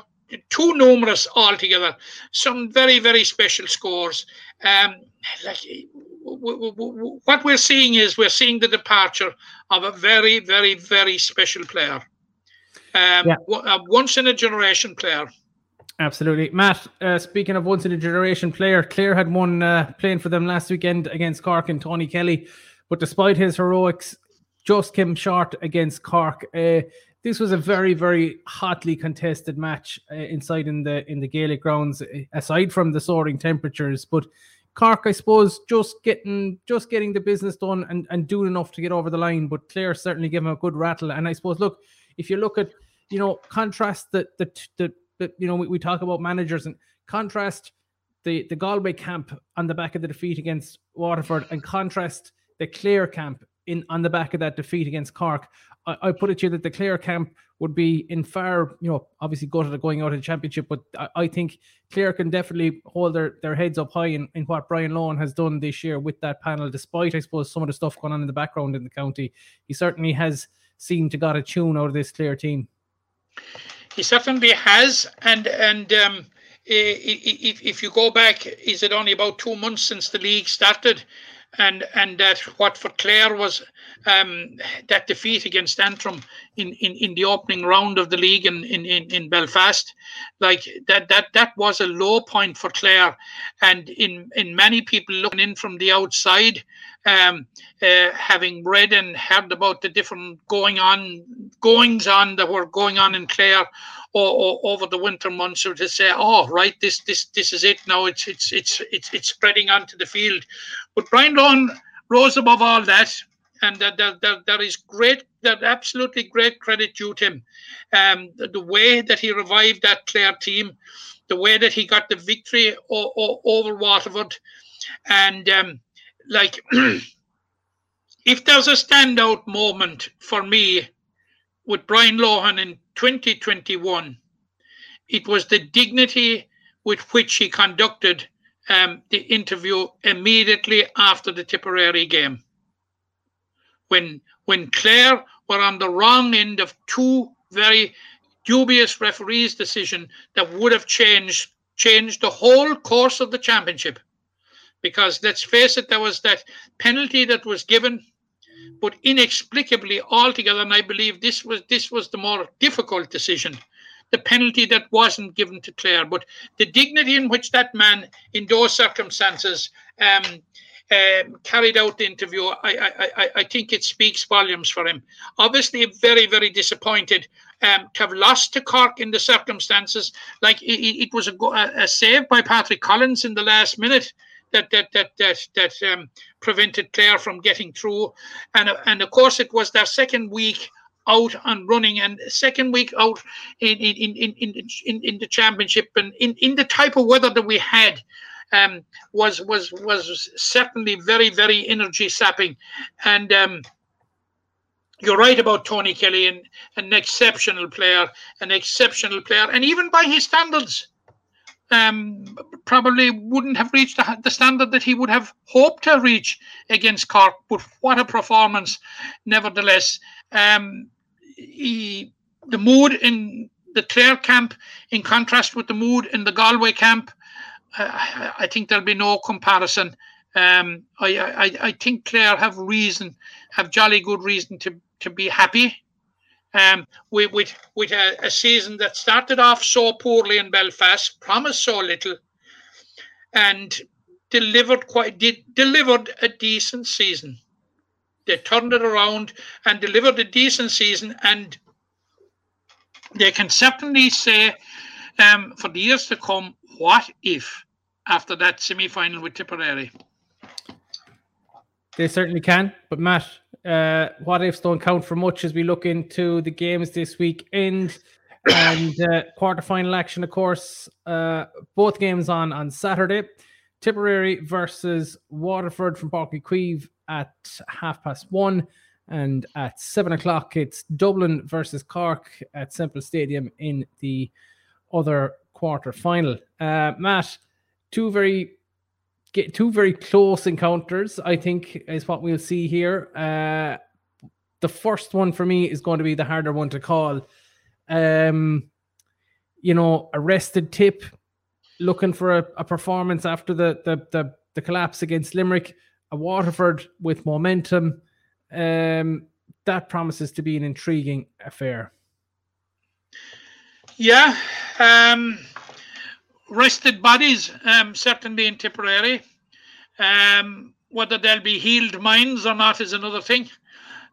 too numerous altogether. Some very very special scores. Um, like what we're seeing is we're seeing the departure of a very very very special player, um, Yeah. once in a generation player. Absolutely, Matt. Uh, speaking of once in a generation player, Clare had one uh, playing for them last weekend against Cork and Tony Kelly, but despite his heroics, just came short against Cork. Uh, this was a very, very hotly contested match uh, inside in the in the Gaelic grounds. uh, Aside from the soaring temperatures, but Cork, I suppose, just getting just getting the business done and, and doing enough to get over the line. But Clare certainly gave him a good rattle. And I suppose, look, if you look at you know contrast the the the, the you know we, we talk about managers and contrast the the Galway camp on the back of the defeat against Waterford and contrast the Clare camp in on the back of that defeat against Cork. I, I put it to you that the Clare camp would be in far, you know, obviously gutted at going out of the championship, but I, I think Clare can definitely hold their, their heads up high in, in what Brian Lohan has done this year with that panel, despite I suppose some of the stuff going on in the background in the county. He certainly has seemed to got a tune out of this Clare team. He certainly has, and and um, if if you go back, is it only about two months since the league started, and and that what for Clare was um, that defeat against Antrim in, in, in the opening round of the league in, in, in, Belfast, like that that that was a low point for Clare, and in in many people looking in from the outside, um, uh, having read and heard about the different going on goings on that were going on in Clare or, or over the winter months, or to say, oh right, this this this is it now. It's it's it's it's it's spreading onto the field. But Brian Lohan rose above all that, and that that, that, that is great. That absolutely great credit due to him. Um, the, the way that he revived that Clare team, the way that he got the victory o- o- over Waterford, and um, like *clears throat* if there's a standout moment for me with Brian Lohan in 2021, it was the dignity with which he conducted um, the interview immediately after the Tipperary game. When when Clare were on the wrong end of two very dubious referees' decision that would have changed changed the whole course of the championship. Because let's face it, there was that penalty that was given but inexplicably altogether, and I believe this was this was the more difficult decision, the penalty that wasn't given to Clare, but the dignity in which that man, in those circumstances, um, um, carried out the interview, I, I, I, I think it speaks volumes for him. Obviously, very, very disappointed um, to have lost to Cork in the circumstances. Like it, it was a, a, save by Patrick Collins in the last minute that that that that that um, prevented Clare from getting through, and and of course it was their second week out and running and second week out in in in in in, in the championship and in in the type of weather that we had. Um, was was was certainly very very energy sapping, and um, you're right about Tony Kelly, and an exceptional player, an exceptional player, and even by his standards, um, probably wouldn't have reached the, the standard that he would have hoped to reach against Cork. But what a performance, nevertheless. Um, he, the mood in the Clare camp, in contrast with the mood in the Galway camp, uh, I, I think there'll be no comparison. Um, I, I, I think Clare have reason, have jolly good reason to, to be happy um, with with, with a, a season that started off so poorly in Belfast, promised so little, and delivered quite did delivered a decent season. They turned it around and delivered a decent season, and they can certainly say um, for the years to come, what if after that semi-final with Tipperary? They certainly can. But Matt, uh, what ifs don't count for much as we look into the games this weekend and uh, quarterfinal action, of course. Uh, both games on on Saturday. Tipperary versus Waterford from Páirc Uí Chaoimh at half past one. And at seven o'clock, it's Dublin versus Cork at Semple Stadium in the other quarter final. Uh, Matt, two very get two very close encounters. I think is what we'll see here. Uh, the first one for me is going to be the harder one to call. Um, you know, arrested tip, looking for a, a performance after the, the the the collapse against Limerick. A Waterford with momentum. Um, that promises to be an intriguing affair. Yeah, um, rested bodies um, certainly in Tipperary. Um, whether they'll be healed minds or not is another thing,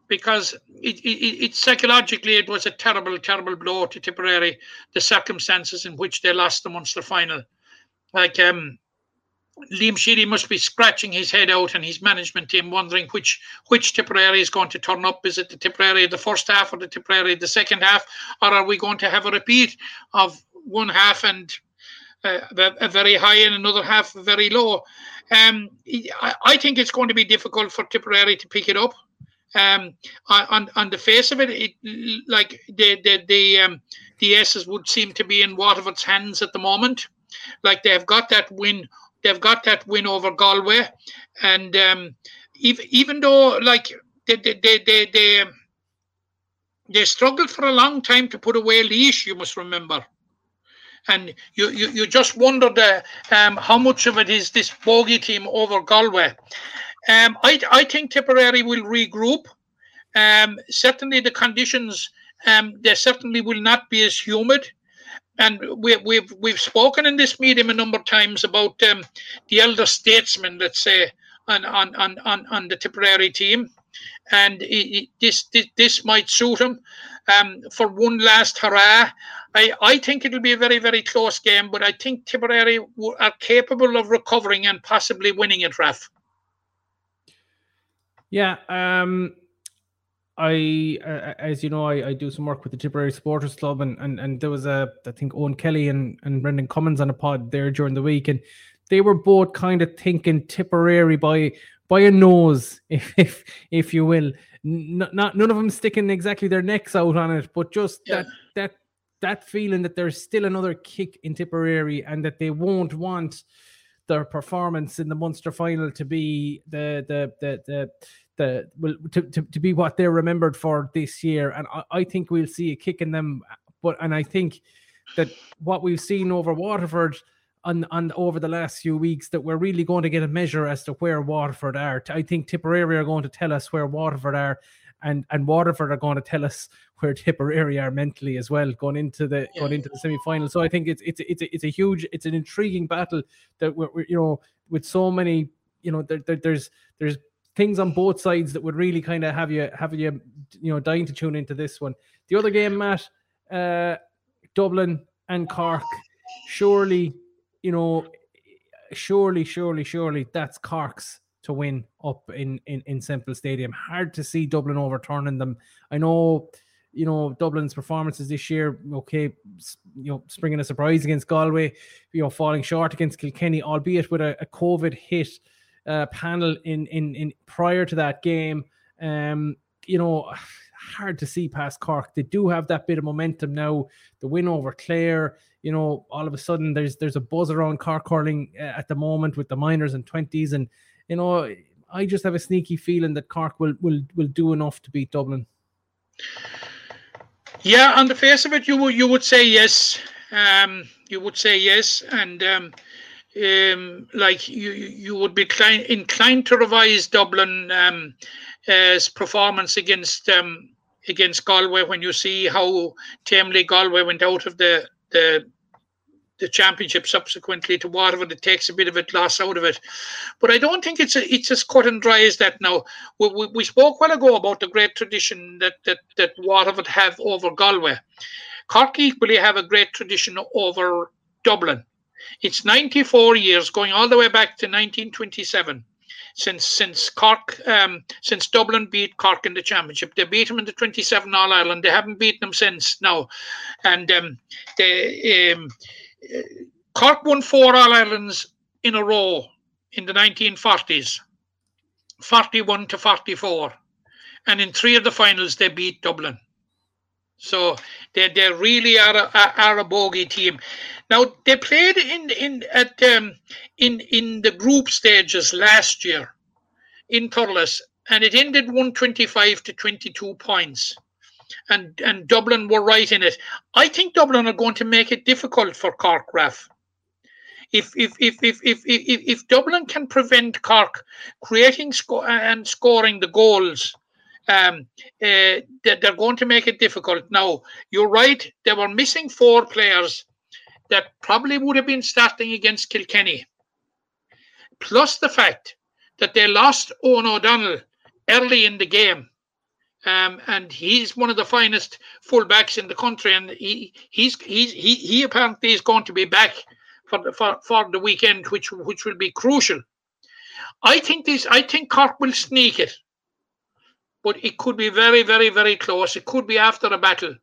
because it, it, it psychologically it was a terrible, terrible blow to Tipperary. The circumstances in which they lost the Munster final, like um, Liam Sheedy must be scratching his head out and his management team wondering which which Tipperary is going to turn up. Is it the Tipperary of the first half or the Tipperary of the second half, or are we going to have a repeat of one half and uh, a very high and another half very low? Um, I, I think it's going to be difficult for Tipperary to pick it up. Um, on on the face of it, it like the the the um, the S's would seem to be in Waterford's hands at the moment. Like they've got that win They've got that win over Galway, and um, even even though like they they they they, they, they struggled for a long time to put away Laois, you must remember and you you, you just wonder um, how much of it is this bogey team over Galway. Um, I I think Tipperary will regroup. Um, certainly the conditions um, they certainly will not be as humid and we, we've we've spoken in this medium a number of times about um, the elder statesmen, let's say, on on on on, on the Tipperary team, and it, this, this this might suit him um, for one last hurrah. I, I think it'll be a very very close game, but I think Tipperary are capable of recovering and possibly winning it, Raf. Yeah, um, I, uh, as you know, I, I do some work with the Tipperary Supporters Club, and, and and there was a I think Eoin Kelly and and Brendan Cummins on a pod there during the week, and they were both kind of thinking Tipperary by by a nose, *laughs* if if if you will. N- not none of them sticking exactly their necks out on it, but just yeah. that that that feeling that there's still another kick in Tipperary, and that they won't want their performance in the Munster final to be the the the the the will to, to, to be what they're remembered for this year. And I, I think we'll see a kick in them. But and I think that what we've seen over Waterford on, on over the last few weeks that we're really going to get a measure as to where Waterford are. I think Tipperary are going to tell us where Waterford are, and and Waterford are going to tell us *laughs* where Tipperary are mentally as well going into the yeah. going into the semi final. So I think it's it's it's a, it's a huge it's an intriguing battle that we're, we're you know with so many you know there, there, there's there's things on both sides that would really kind of have you have you you know dying to tune into this one. The other game, Matt, uh, Dublin and Cork. Surely, you know, surely, surely, surely that's Cork's to win up in in in Semple Stadium. Hard to see Dublin overturning them. I know. You know Dublin's performances this year. Okay, you know, springing a surprise against Galway. You know, falling short against Kilkenny, albeit with a, a COVID hit uh, panel in in in prior to that game. Um, you know, hard to see past Cork. They do have that bit of momentum now. The win over Clare, you know, all of a sudden there's there's a buzz around Cork hurling uh, at the moment with the minors and twenties, and you know, I just have a sneaky feeling that Cork will will will do enough to beat Dublin. Yeah, on the face of it, you would you would say yes. Um, you would say yes, and um, um, like you you would be inclined, inclined to revise Dublin um, as performance against um, against Galway when you see how tamely Galway went out of the the the championship subsequently to Waterford. It takes a bit of a loss out of it, but I don't think it's a, it's as cut and dry as that. Now we, we, we spoke well ago about the great tradition that that that Waterford have over Galway. Cork equally have a great tradition over Dublin. It's 94 years, going all the way back to 1927, since since Cork, um, since Dublin beat Cork in the championship. They beat them in the 27 All Ireland. They haven't beaten them since now, and um, they um, Cork won four All Irelands in a row in the 1940s, 41 to 44. and in three of the finals they beat Dublin. So they they really are a, are a bogey team. Now they played in in at um, in in the group stages last year in Thurles, and it ended 125 to 22 points. And and Dublin were right in it. I think Dublin are going to make it difficult for Cork Raf. If if if if if if, if Dublin can prevent Cork creating sco- and scoring the goals um, uh, they're going to make it difficult. Now, you're right, they were missing four players that probably would have been starting against Kilkenny. Plus the fact that they lost Eoghan O'Donnell early in the game. Um, and he's one of the finest fullbacks in the country, and he he's he's he, he apparently is going to be back for the for, for the weekend, which which will be crucial. I think this I think Cork will sneak it but it could be very, very, very close. It could be after a battle.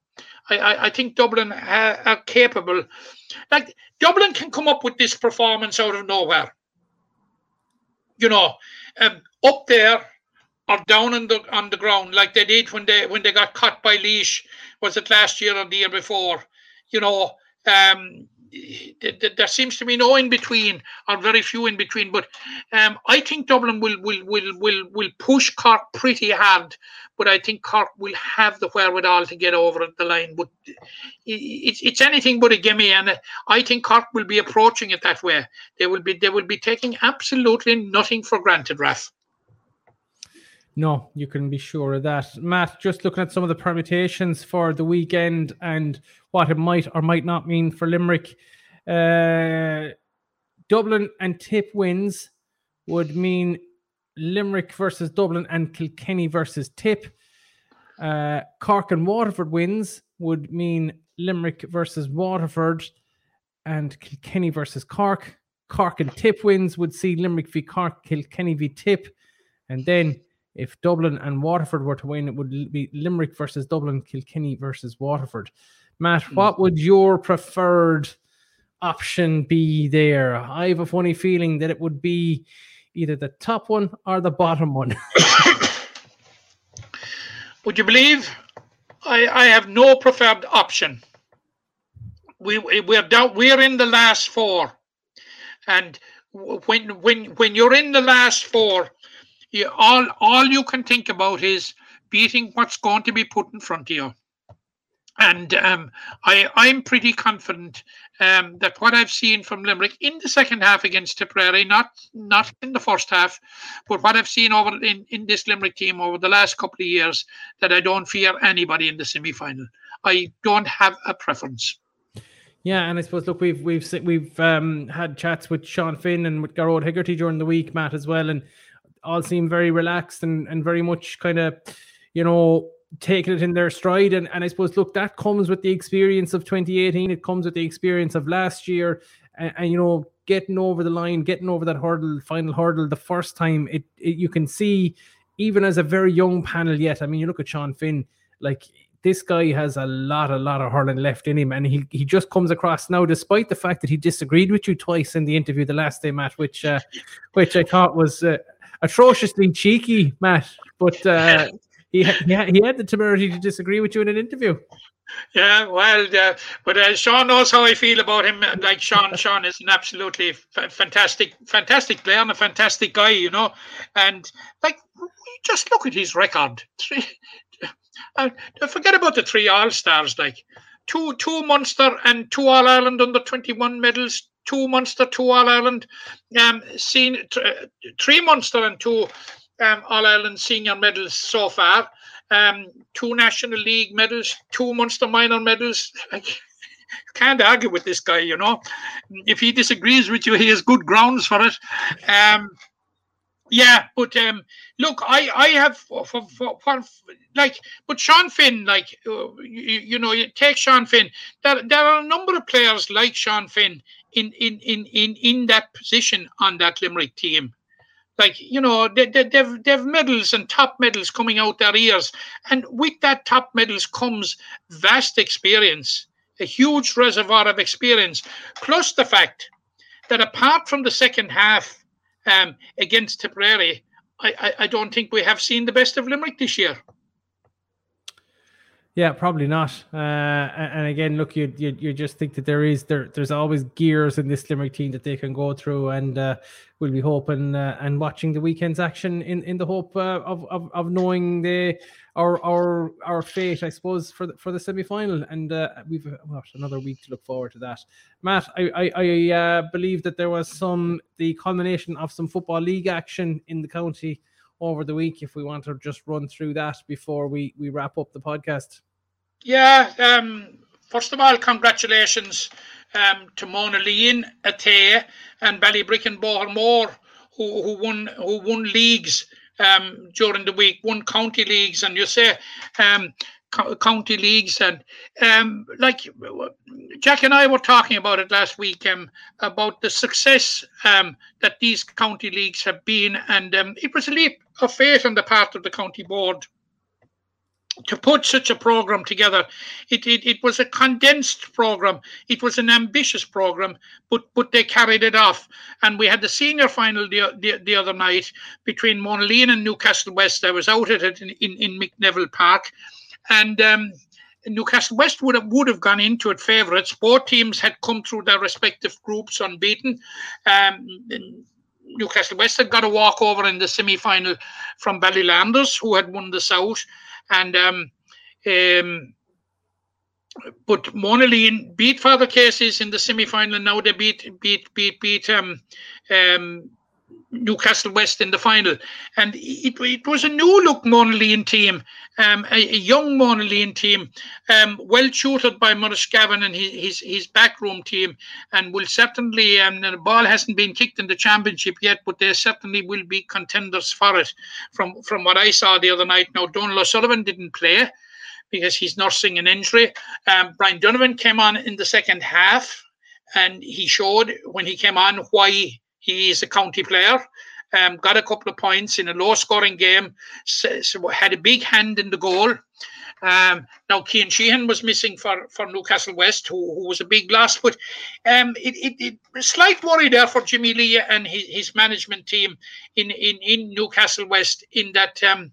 I, I, I think Dublin are, are capable. Like Dublin can come up with this performance out of nowhere. You know, um, up there or down on the on the ground like they did when they when they got caught by Laois Was it last year or the year before? You know, um, there seems to be no in between or very few in between. But um, I think Dublin will will will will will push Cork pretty hard. But I think Cork will have the wherewithal to get over the line. But it's it's anything but a gimme, and I think Cork will be approaching it that way. They will be they will be taking absolutely nothing for granted, Raf. No, you can be sure of that. Matt, just looking at some of the permutations for the weekend and what it might or might not mean for Limerick. Uh, Dublin and Tip wins would mean Limerick versus Dublin and Kilkenny versus Tip. Uh, Cork and Waterford wins would mean Limerick versus Waterford and Kilkenny versus Cork. Cork and Tip wins would see Limerick v Cork, Kilkenny v Tip. And then if Dublin and Waterford were to win, it would be Limerick versus Dublin, Kilkenny versus Waterford. Matt, mm. what would your preferred option be there? I have a funny feeling that it would be either the top one or the bottom one. *coughs* would you believe I, I have no preferred option? We we're down, we're in the last four, and when when when you're in the last four, you, all all you can think about is beating what's going to be put in front of you. And um, I, I'm pretty confident um, that what I've seen from Limerick in the second half against Tipperary, not not in the first half, but what I've seen over in, in this Limerick team over the last couple of years, that I don't fear anybody in the semi final. I don't have a preference. Yeah, and I suppose look, we've we've we've um, had chats with Sean Finn and with Gearóid Hegarty during the week, Matt as well, and all seem very relaxed and, and very much kind of, you know, taking it in their stride. And, and I suppose, look, that comes with the experience of 2018. It comes with the experience of last year. And, and you know, getting over the line, getting over that hurdle, final hurdle the first time, it, it you can see, even as a very young panel yet. I mean, you look at Sean Finn, like this guy has a lot, a lot of hurling left in him, and he he just comes across now, despite the fact that he disagreed with you twice in the interview the last day, Matt, which uh, which I thought was uh, atrociously cheeky, Matt, but uh, he, he, had, he had the temerity to disagree with you in an interview. Yeah, well, uh, but uh, Sean knows how I feel about him. Like Sean, *laughs* Sean is an absolutely f- fantastic, fantastic player and a fantastic guy, you know. And like, just look at his record. Three, uh, forget about the three All Stars, like two, two Munster and two All Ireland under twenty one medals, two Munster, two All Ireland, um, seen three Munster and two um, All Ireland senior medals so far, um, two National League medals, two Munster minor medals. *laughs* can't argue with this guy, you know. If he disagrees with you, he has good grounds for it. Um, yeah, but um, look, I I have for, for, for, for like, but Sean Finn, like uh, you, you know, you take Sean Finn. There there are a number of players like Sean Finn in in in in in that position on that Limerick team. Like you know, they, they, they've they've medals and top medals coming out their ears, and with that top medals comes vast experience, a huge reservoir of experience, plus the fact that apart from the second half um, against Tipperary, I, I, I don't think we have seen the best of Limerick this year. Yeah, probably not. Uh, and again, look, you, you you just think that there is there there's always gears in this Limerick team that they can go through, and uh, we'll be hoping uh, and watching the weekend's action in in the hope uh, of, of of knowing the our our our fate, I suppose, for the for the semi final, and uh, we've uh, what another week to look forward to that. Matt, I I, I believe that there was some the culmination of some football league action in the county over the week if we want to just run through that before we we wrap up the podcast. Yeah. Um, first of all, congratulations um, to Mona Lean, Athea, and Ballybricken who who won who won leagues um, during the week, won county leagues, and you say um, co- county leagues, and um, like Jack and I were talking about it last week um, about the success um, that these county leagues have been, and um, it was a leap of faith on the part of the county board to put such a program together. It, it it was a condensed program. It was an ambitious program, but but they carried it off. And we had the senior final the the, the other night between Monaleen and Newcastle West. I was out at it in in, in Mick Neville Park, and. Um, Newcastle West would have would have gone into it favourites. Both teams had come through their respective groups unbeaten. Um, Newcastle West had got a walkover in the semi final from Ballylanders, who had won the South and um, um, but Monaleen beat Father Casey's in the semi-final. Now they beat beat beat beat um, um, Newcastle West in the final, and it, it was a new look Monaleen team, um, a, a young Monaleen team, um, well tutored by Maurice Gavin and his, his his backroom team, and will certainly. Um, the ball hasn't been kicked in the championship yet, but they certainly will be contenders for it. From from what I saw the other night, now Donald O'Sullivan didn't play because he's nursing an injury. Um, Brian Donovan came on in the second half, and he showed when he came on why he is a county player. Um, got a couple of points in a low scoring game, so, so had a big hand in the goal. Um, now, Kean Sheehan was missing for, for Newcastle West, who, who was a big loss, but um, it, it, it slight worry there for Jimmy Lee and his, his management team in, in, in Newcastle West in that um,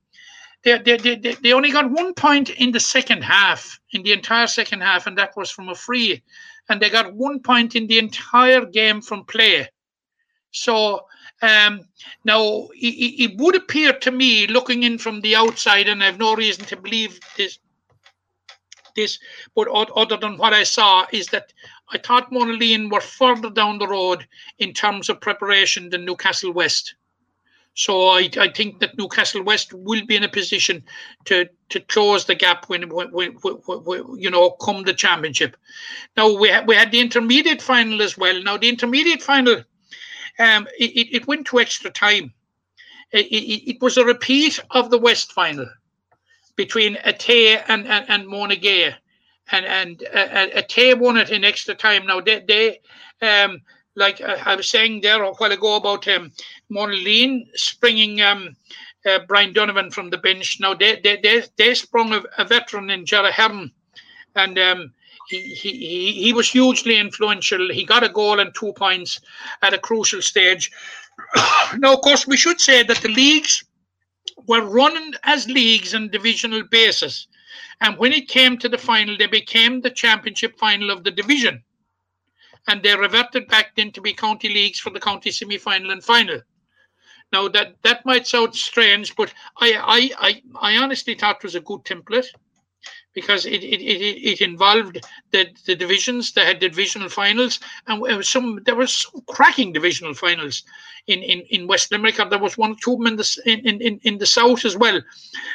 they, they, they, they only got one point in the second half, in the entire second half, and that was from a free. And they got one point in the entire game from play. So um, now it, it, would appear to me, looking in from the outside, and I have no reason to believe this, this, but other than what I saw, is that I thought Monaleen were further down the road in terms of preparation than Newcastle West. So I, I think that Newcastle West will be in a position to to close the gap when, when, when, when you know come the championship. Now we had, we had the intermediate final as well. Now the intermediate final um, it, it went to extra time. It, it, was a repeat of the West final between Athea and, and, and Monagea. And, and uh, Athea won it in extra time. Now, they, they um, like uh, I was saying there a while ago about um, Monaleen springing um, uh, Brian Donovan from the bench. Now, they, they, they, they sprung a, a veteran in Jarrah Hearn. And um, he, he, he was hugely influential. He got a goal and two points at a crucial stage. *coughs* now, of course, we should say that the leagues were running as leagues on divisional basis. And when it came to the final, they became the championship final of the division. And they reverted back then to be county leagues for the county semi final and final. Now that that might sound strange, but I I I, I honestly thought it was a good template because it it, it, it involved the, the divisions. They had divisional finals, and some there was some cracking divisional finals in, in, in West Limerick. There was one two in the in, in, in the south as well.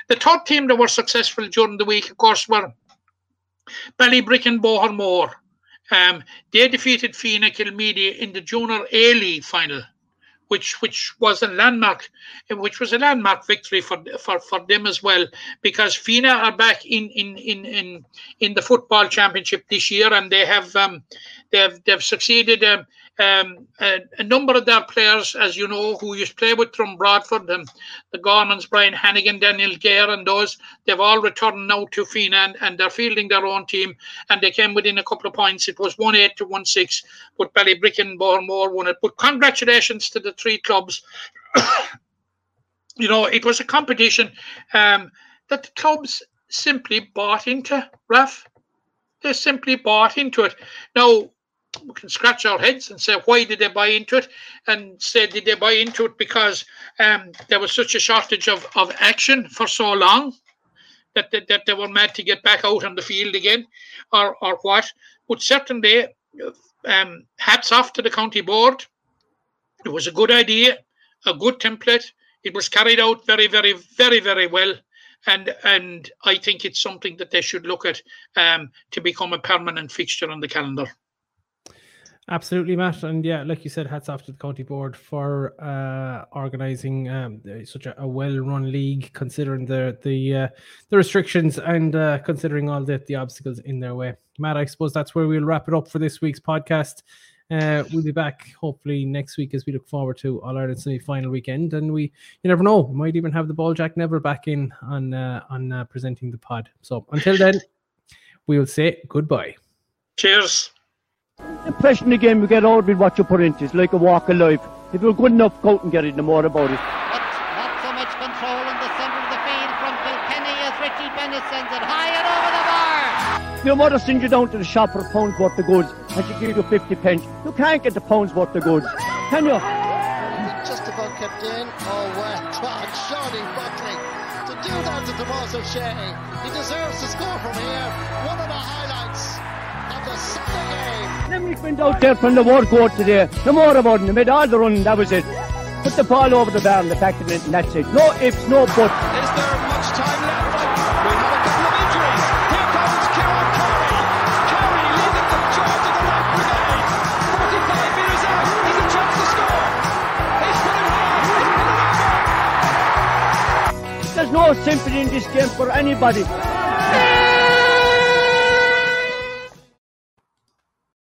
The third team that were successful during the week, of course, were Ballybricken. Um, they defeated Feenagh Kilmeedy in the Junior A League final which which was a landmark, which was a landmark victory for for, for them as well, because Feenagh are back in in in in in the football championship this year, and they have um, they've they've succeeded. Um, um, a, a, number of their players, as you know, who used to play with from Bradford, and the Gormans, Brian Hannigan, Daniel Gare, and those, they've all returned now to Feenagh and, they're fielding their own team. And they came within a couple of points. It was 1 8 to 1 6, but Ballybricken Bohermore won it. But congratulations to the three clubs. *coughs* you know, it was a competition um, that the clubs simply bought into, Raf. They simply bought into it. Now, we can scratch our heads and say, why did they buy into it? And say, did they buy into it because um, there was such a shortage of, of action for so long that, that, that they were mad to get back out on the field again, or, or what? But certainly, um, hats off to the county board. It was a good idea, a good template. It was carried out very, very, very, very well. And and I think it's something that they should look at um, to become a permanent fixture on the calendar. Absolutely, Matt, and yeah, like you said, hats off to the county board for uh, organising um, such a, a, well-run league, considering the the uh, the restrictions and uh, considering all the the obstacles in their way. Matt, I suppose that's where we'll wrap it up for this week's podcast. Uh, we'll be back hopefully next week as we look forward to All Ireland semi final weekend, and we you never know, we might even have the ball Jack Neville back in on uh, on uh, presenting the pod. So until then, we will say goodbye. Cheers. The impression again we get out with what you put into it's like a walk of life. If you're good enough, go out and get it, no more about it. But not so much control in the centre of the field from Kilkenny as Richie Bennett sends it high and over the bar. Your mother sends you down to the shop for a pound's worth of goods and she gives you 50 pence. You can't get the pound's worth of goods, can you? Just about kept in. Oh, well done, Shawnee Buckley. To do that to Tomas O'Shea, he deserves to score from here. Limerick went out there from the word court today. No more about it. They made all the run, that was it. Put the ball over the bar and the back of it, and that's it. No ifs, no buts. Is there much time left? We have a couple of injuries. Here comes Kieran Carey. Carey leading the charge of the right brigade. 45 metres out. He's a chance to score. He's put it high. He's put it over. There's no sympathy in this game for anybody.